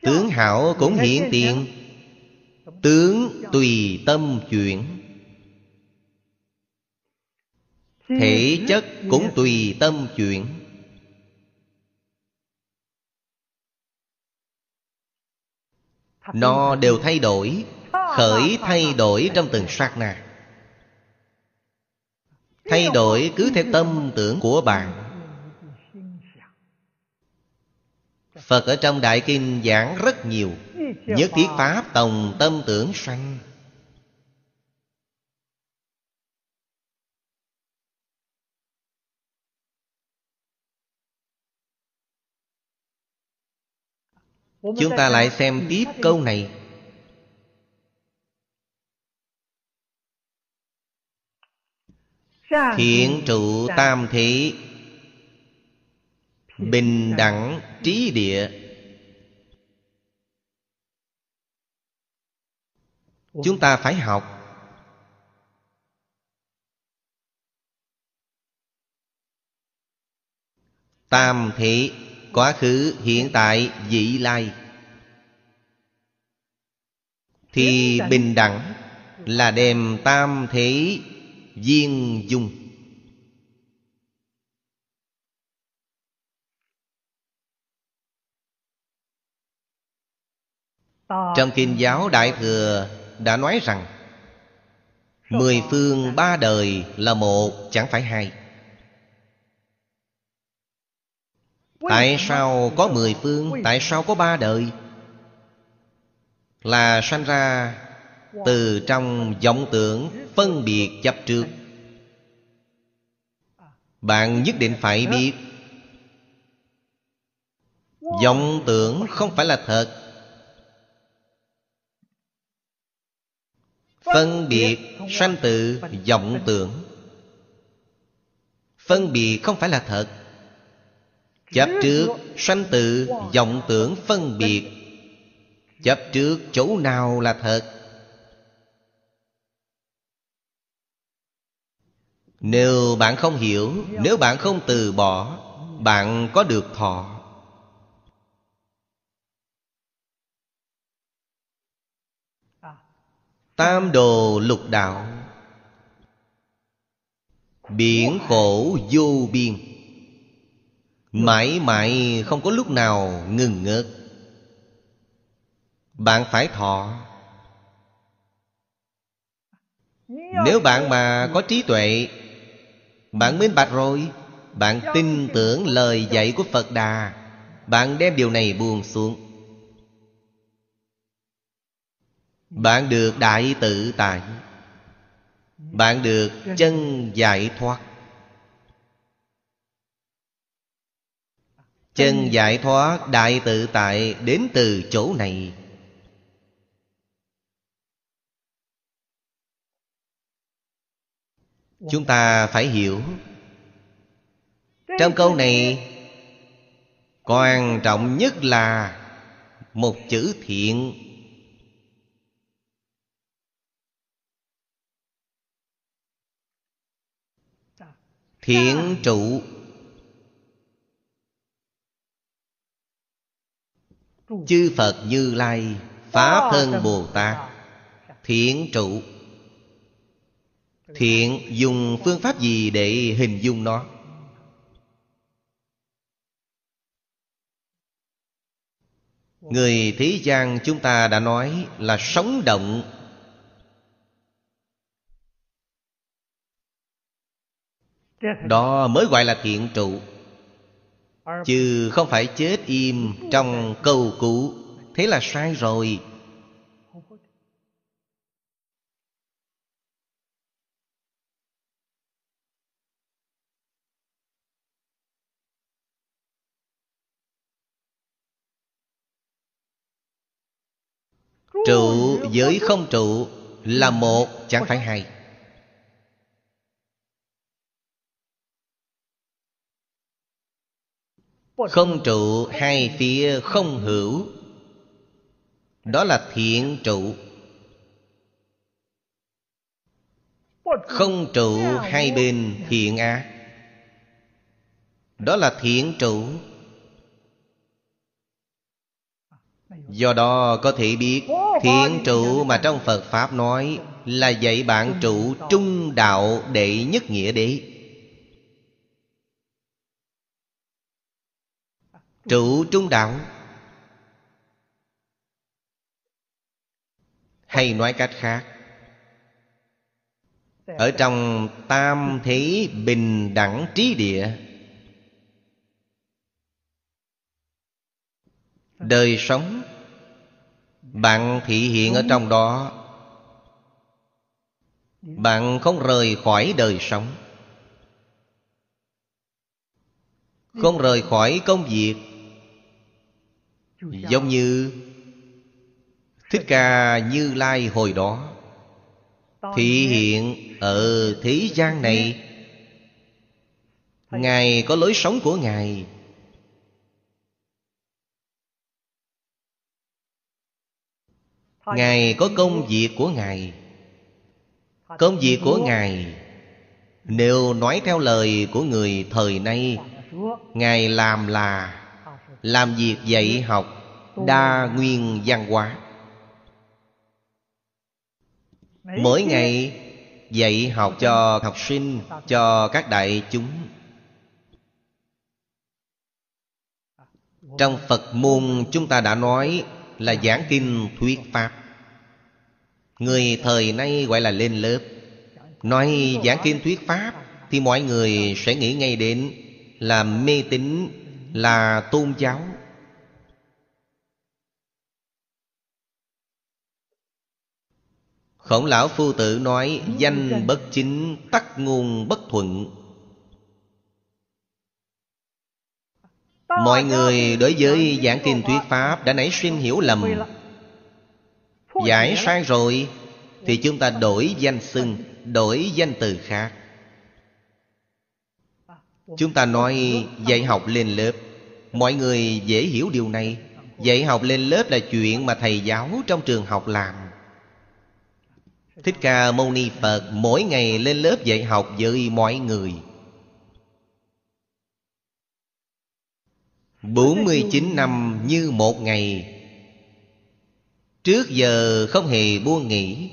Tướng hảo cũng hiển tiền tướng tùy tâm chuyển. Thể chất cũng tùy tâm chuyển nó đều thay đổi khởi thay đổi trong từng sát na. Thay đổi cứ theo tâm tưởng của bạn. phật ở trong đại kinh giảng rất nhiều nhất thiết pháp tòng tâm tưởng sanh Chúng ta lại xem tiếp câu này. Thiện trụ tam thị Bình đẳng trí địa. Chúng ta phải học. Tam thị Quá khứ, hiện tại, vị lai. Thì bình đẳng Là đem tam thế viên dung. Trong Kinh giáo Đại Thừa đã nói rằng Mười phương ba đời là một chẳng phải hai Tại sao có mười phương Tại sao có ba đời? Là sanh ra Từ trong vọng tưởng Phân biệt chấp trước Bạn nhất định phải biết vọng tưởng không phải là thật. Phân biệt sanh từ vọng tưởng. Phân biệt không phải là thật Chấp trước sanh tự vọng tưởng phân biệt. Chấp trước chỗ nào là thật? Nếu bạn không hiểu, Nếu bạn không từ bỏ, Bạn có được thọ. Tam đồ lục đạo. Biển khổ vô biên. Mãi mãi không có lúc nào ngừng ngớt Bạn phải thọ. Nếu bạn mà có trí tuệ, Bạn minh bạch rồi. Bạn tin tưởng lời dạy của Phật Đà, Bạn đem điều này buông xuống. Bạn được đại tự tại, Bạn được chân giải thoát. Chân giải thoát đại tự tại đến từ chỗ này. Chúng ta phải hiểu. Trong câu này Quan trọng nhất là Một chữ thiện. Thiện trụ Chư Phật Như Lai Pháp thân Bồ Tát. Thiện trụ. Thiện dùng phương pháp gì để hình dung nó? Người thế gian chúng ta đã nói là sống động. Đó mới gọi là thiện trụ Chứ không phải chết im trong câu cũ. Thế là sai rồi. Trụ với không trụ Là một, chẳng phải hai. Không trụ hai phía không hữu. Đó là thiện trụ. Không trụ hai bên thiện ác. Đó là thiện trụ. Do đó có thể biết Thiện trụ mà trong Phật Pháp nói Là dạy bạn trụ trung đạo đệ nhất nghĩa đế. Trụ trung đạo. Hay nói cách khác Ở trong tam thế bình đẳng trí địa Đời sống Bạn thị hiện ở trong đó. Bạn không rời khỏi đời sống Không rời khỏi công việc Giống như Thích Ca Như Lai hồi đó Thị hiện ở thế gian này. Ngài có lối sống của Ngài. Ngài có công việc của Ngài. Công việc của Ngài. Nếu nói theo lời của người thời nay Ngài làm là Làm việc dạy học Đa nguyên văn hóa. Mỗi ngày dạy học cho học sinh Cho các đại chúng. Trong Phật môn chúng ta đã nói là giảng kinh thuyết pháp. Người thời nay gọi là lên lớp. Nói giảng kinh thuyết pháp thì mọi người sẽ nghĩ ngay đến là mê tín là tôn giáo khổng lão phu tử nói, danh bất chính, tắc ngôn bất thuận. Mọi người đối với giảng kinh thuyết Pháp đã nảy sinh hiểu lầm. Giải sai rồi, Thì chúng ta đổi danh xưng, Đổi danh từ khác. Chúng ta nói dạy học lên lớp. Mọi người dễ hiểu điều này. Dạy học lên lớp là chuyện mà thầy giáo trong trường học làm. Thích Ca Mâu Ni Phật mỗi ngày lên lớp dạy học với mọi người. 49 năm như một ngày. Trước giờ không hề buông nghỉ.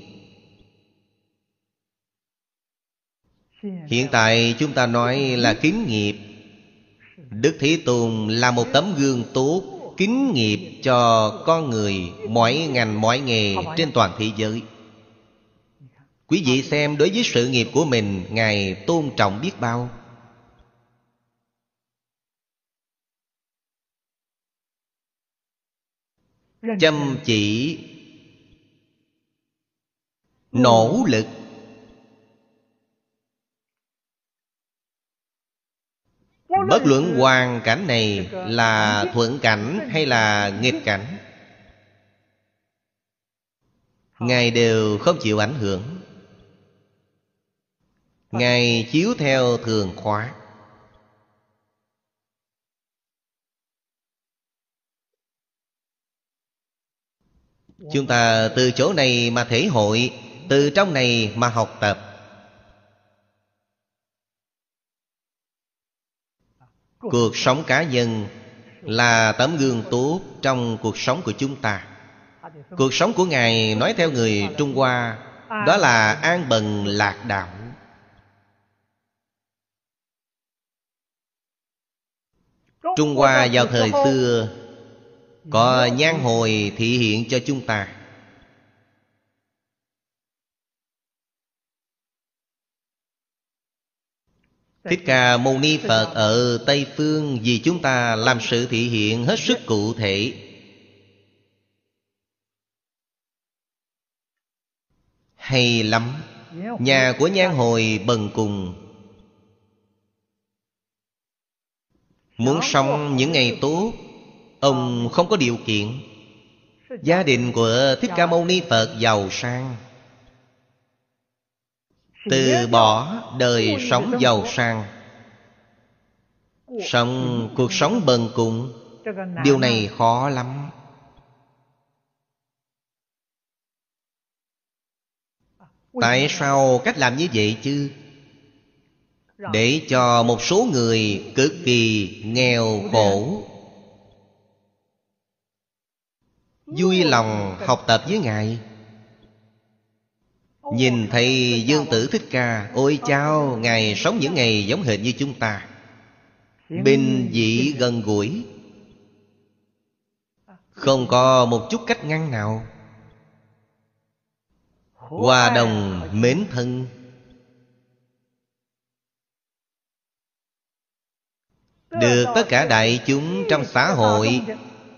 Hiện tại chúng ta nói là kính nghiệp. Đức Thế Tôn là một tấm gương tốt Kính nghiệp cho con người Mọi ngành mọi nghề trên toàn thế giới. Quý vị xem đối với sự nghiệp của mình, Ngài tôn trọng biết bao. Chăm chỉ nỗ lực. Bất luận hoàn cảnh này là thuận cảnh hay là nghịch cảnh, ngài đều không chịu ảnh hưởng ngài chiếu theo thường khóa. Chúng ta từ chỗ này mà thể hội, Từ trong này mà học tập. Cuộc sống cá nhân Là tấm gương tốt Trong cuộc sống của chúng ta. Cuộc sống của Ngài Nói theo người Trung Hoa, Đó là an bần lạc đạo Trung Hoa vào thời xưa Có nhan hồi thị hiện cho chúng ta. Thích Ca Mâu Ni Phật ở Tây Phương Vì chúng ta làm sự thị hiện hết sức cụ thể. Hay lắm Nhà của Nhan Hồi bần cùng Muốn sống những ngày tốt Ông không có điều kiện. Gia đình của Thích Ca Mâu Ni Phật giàu sang. Từ bỏ đời sống giàu sang. Sống cuộc sống bần cùng. Điều này khó lắm. Tại sao cách làm như vậy chứ để cho một số người cực kỳ nghèo khổ. Vui lòng học tập với Ngài. Nhìn thấy Dương Tử Thích Ca, Ôi chao, Ngài sống những ngày giống hệt như chúng ta. Bình dị gần gũi. Không có một chút cách ngăn nào. Hòa đồng mến thân. Được tất cả đại chúng trong xã hội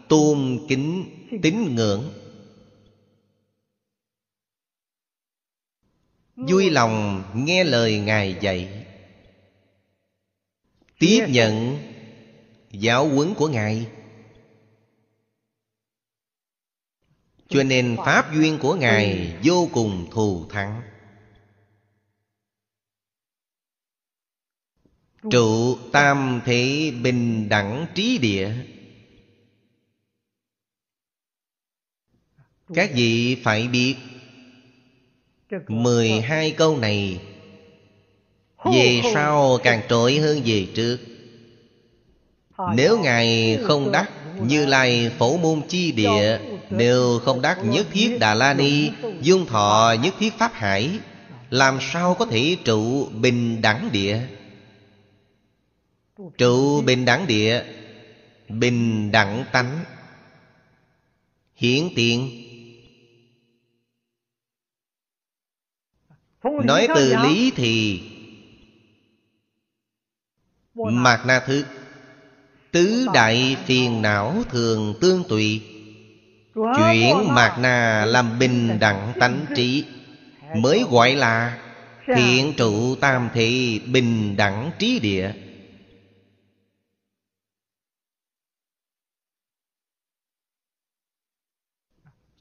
Tôn kính tín ngưỡng. Vui lòng nghe lời Ngài dạy. Tiếp nhận giáo huấn của Ngài. Cho nên Pháp duyên của Ngài vô cùng thù thắng Trụ tam thể bình đẳng trí địa. Các vị phải biết mười hai câu này Về sau càng trội hơn về trước. Nếu Ngài không đắc Như Lai. Phổ môn chi địa Nếu không đắc nhất thiết Đà La Ni Dung thọ nhất thiết Pháp Hải Làm sao có thể trụ bình đẳng địa Trụ bình đẳng địa, Bình đẳng tánh. Hiển tiện Nói từ lý thì Mạt na thức Tứ đại phiền não thường tương tùy Chuyển mạt na làm bình đẳng tánh trí. Mới gọi là Thiện trụ tam thị bình đẳng trí địa.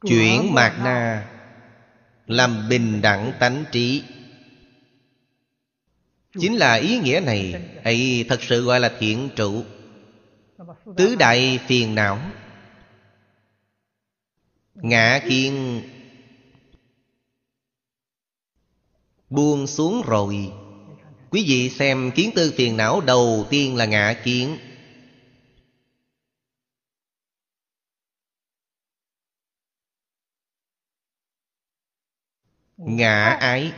Chuyển mạt na. Làm bình đẳng tánh trí. Chính là ý nghĩa này ấy thật sự gọi là thiện trụ. Tứ đại phiền não. Ngã kiên. Buông xuống rồi. Quý vị xem kiến tư phiền não đầu tiên là ngã kiến ngã ái.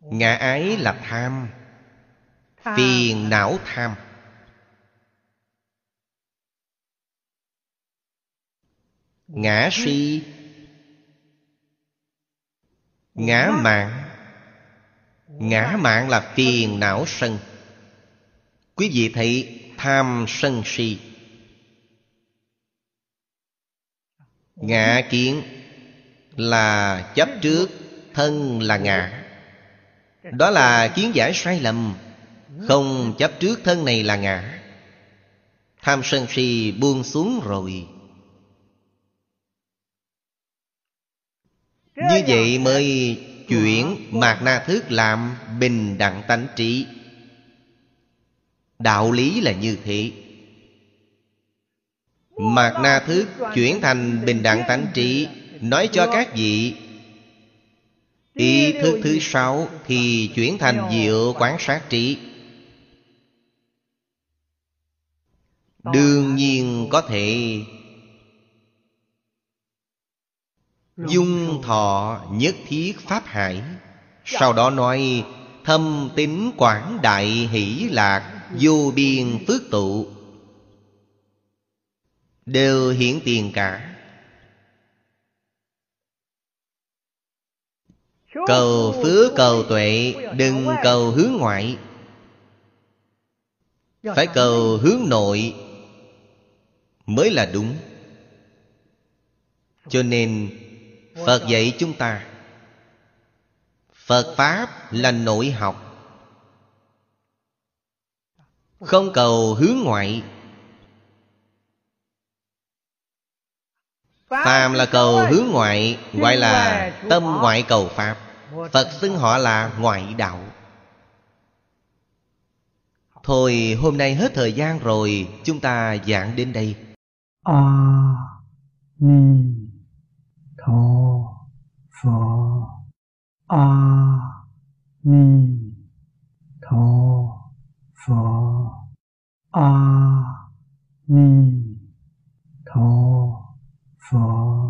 Ngã ái là tham. Phiền não tham. Ngã si. Ngã mạng. Ngã. mạng là phiền não sân. Quý vị thấy tham sân si. Ngã kiến là chấp trước, thân là ngã. Đó là kiến giải sai lầm. Không chấp trước thân này là ngã. Tham sân si buông xuống rồi. Như vậy mới chuyển mạt na thức làm bình đẳng tánh trí. Đạo lý là như thế. Mạt na thức chuyển thành bình đẳng tánh trí. Nói cho các vị Ý thức thứ sáu Thì chuyển thành diệu quán sát trí. Đương nhiên có thể Dung thọ nhất thiết pháp hải. Sau đó nói Thâm tính quảng đại hỷ lạc Vô biên phước tụ. Đều hiển tiền cả cầu phước, cầu tuệ, đừng cầu hướng ngoại. Phải cầu hướng nội mới là đúng. Cho nên phật dạy chúng ta, phật pháp là nội học. Không cầu hướng ngoại phàm là cầu hướng ngoại gọi là tâm ngoại cầu pháp. Phật xưng họ là ngoại đạo. Thôi hôm nay hết thời gian rồi chúng ta giảng đến đây. A ni tho phở a ni tho phở a ni 佛。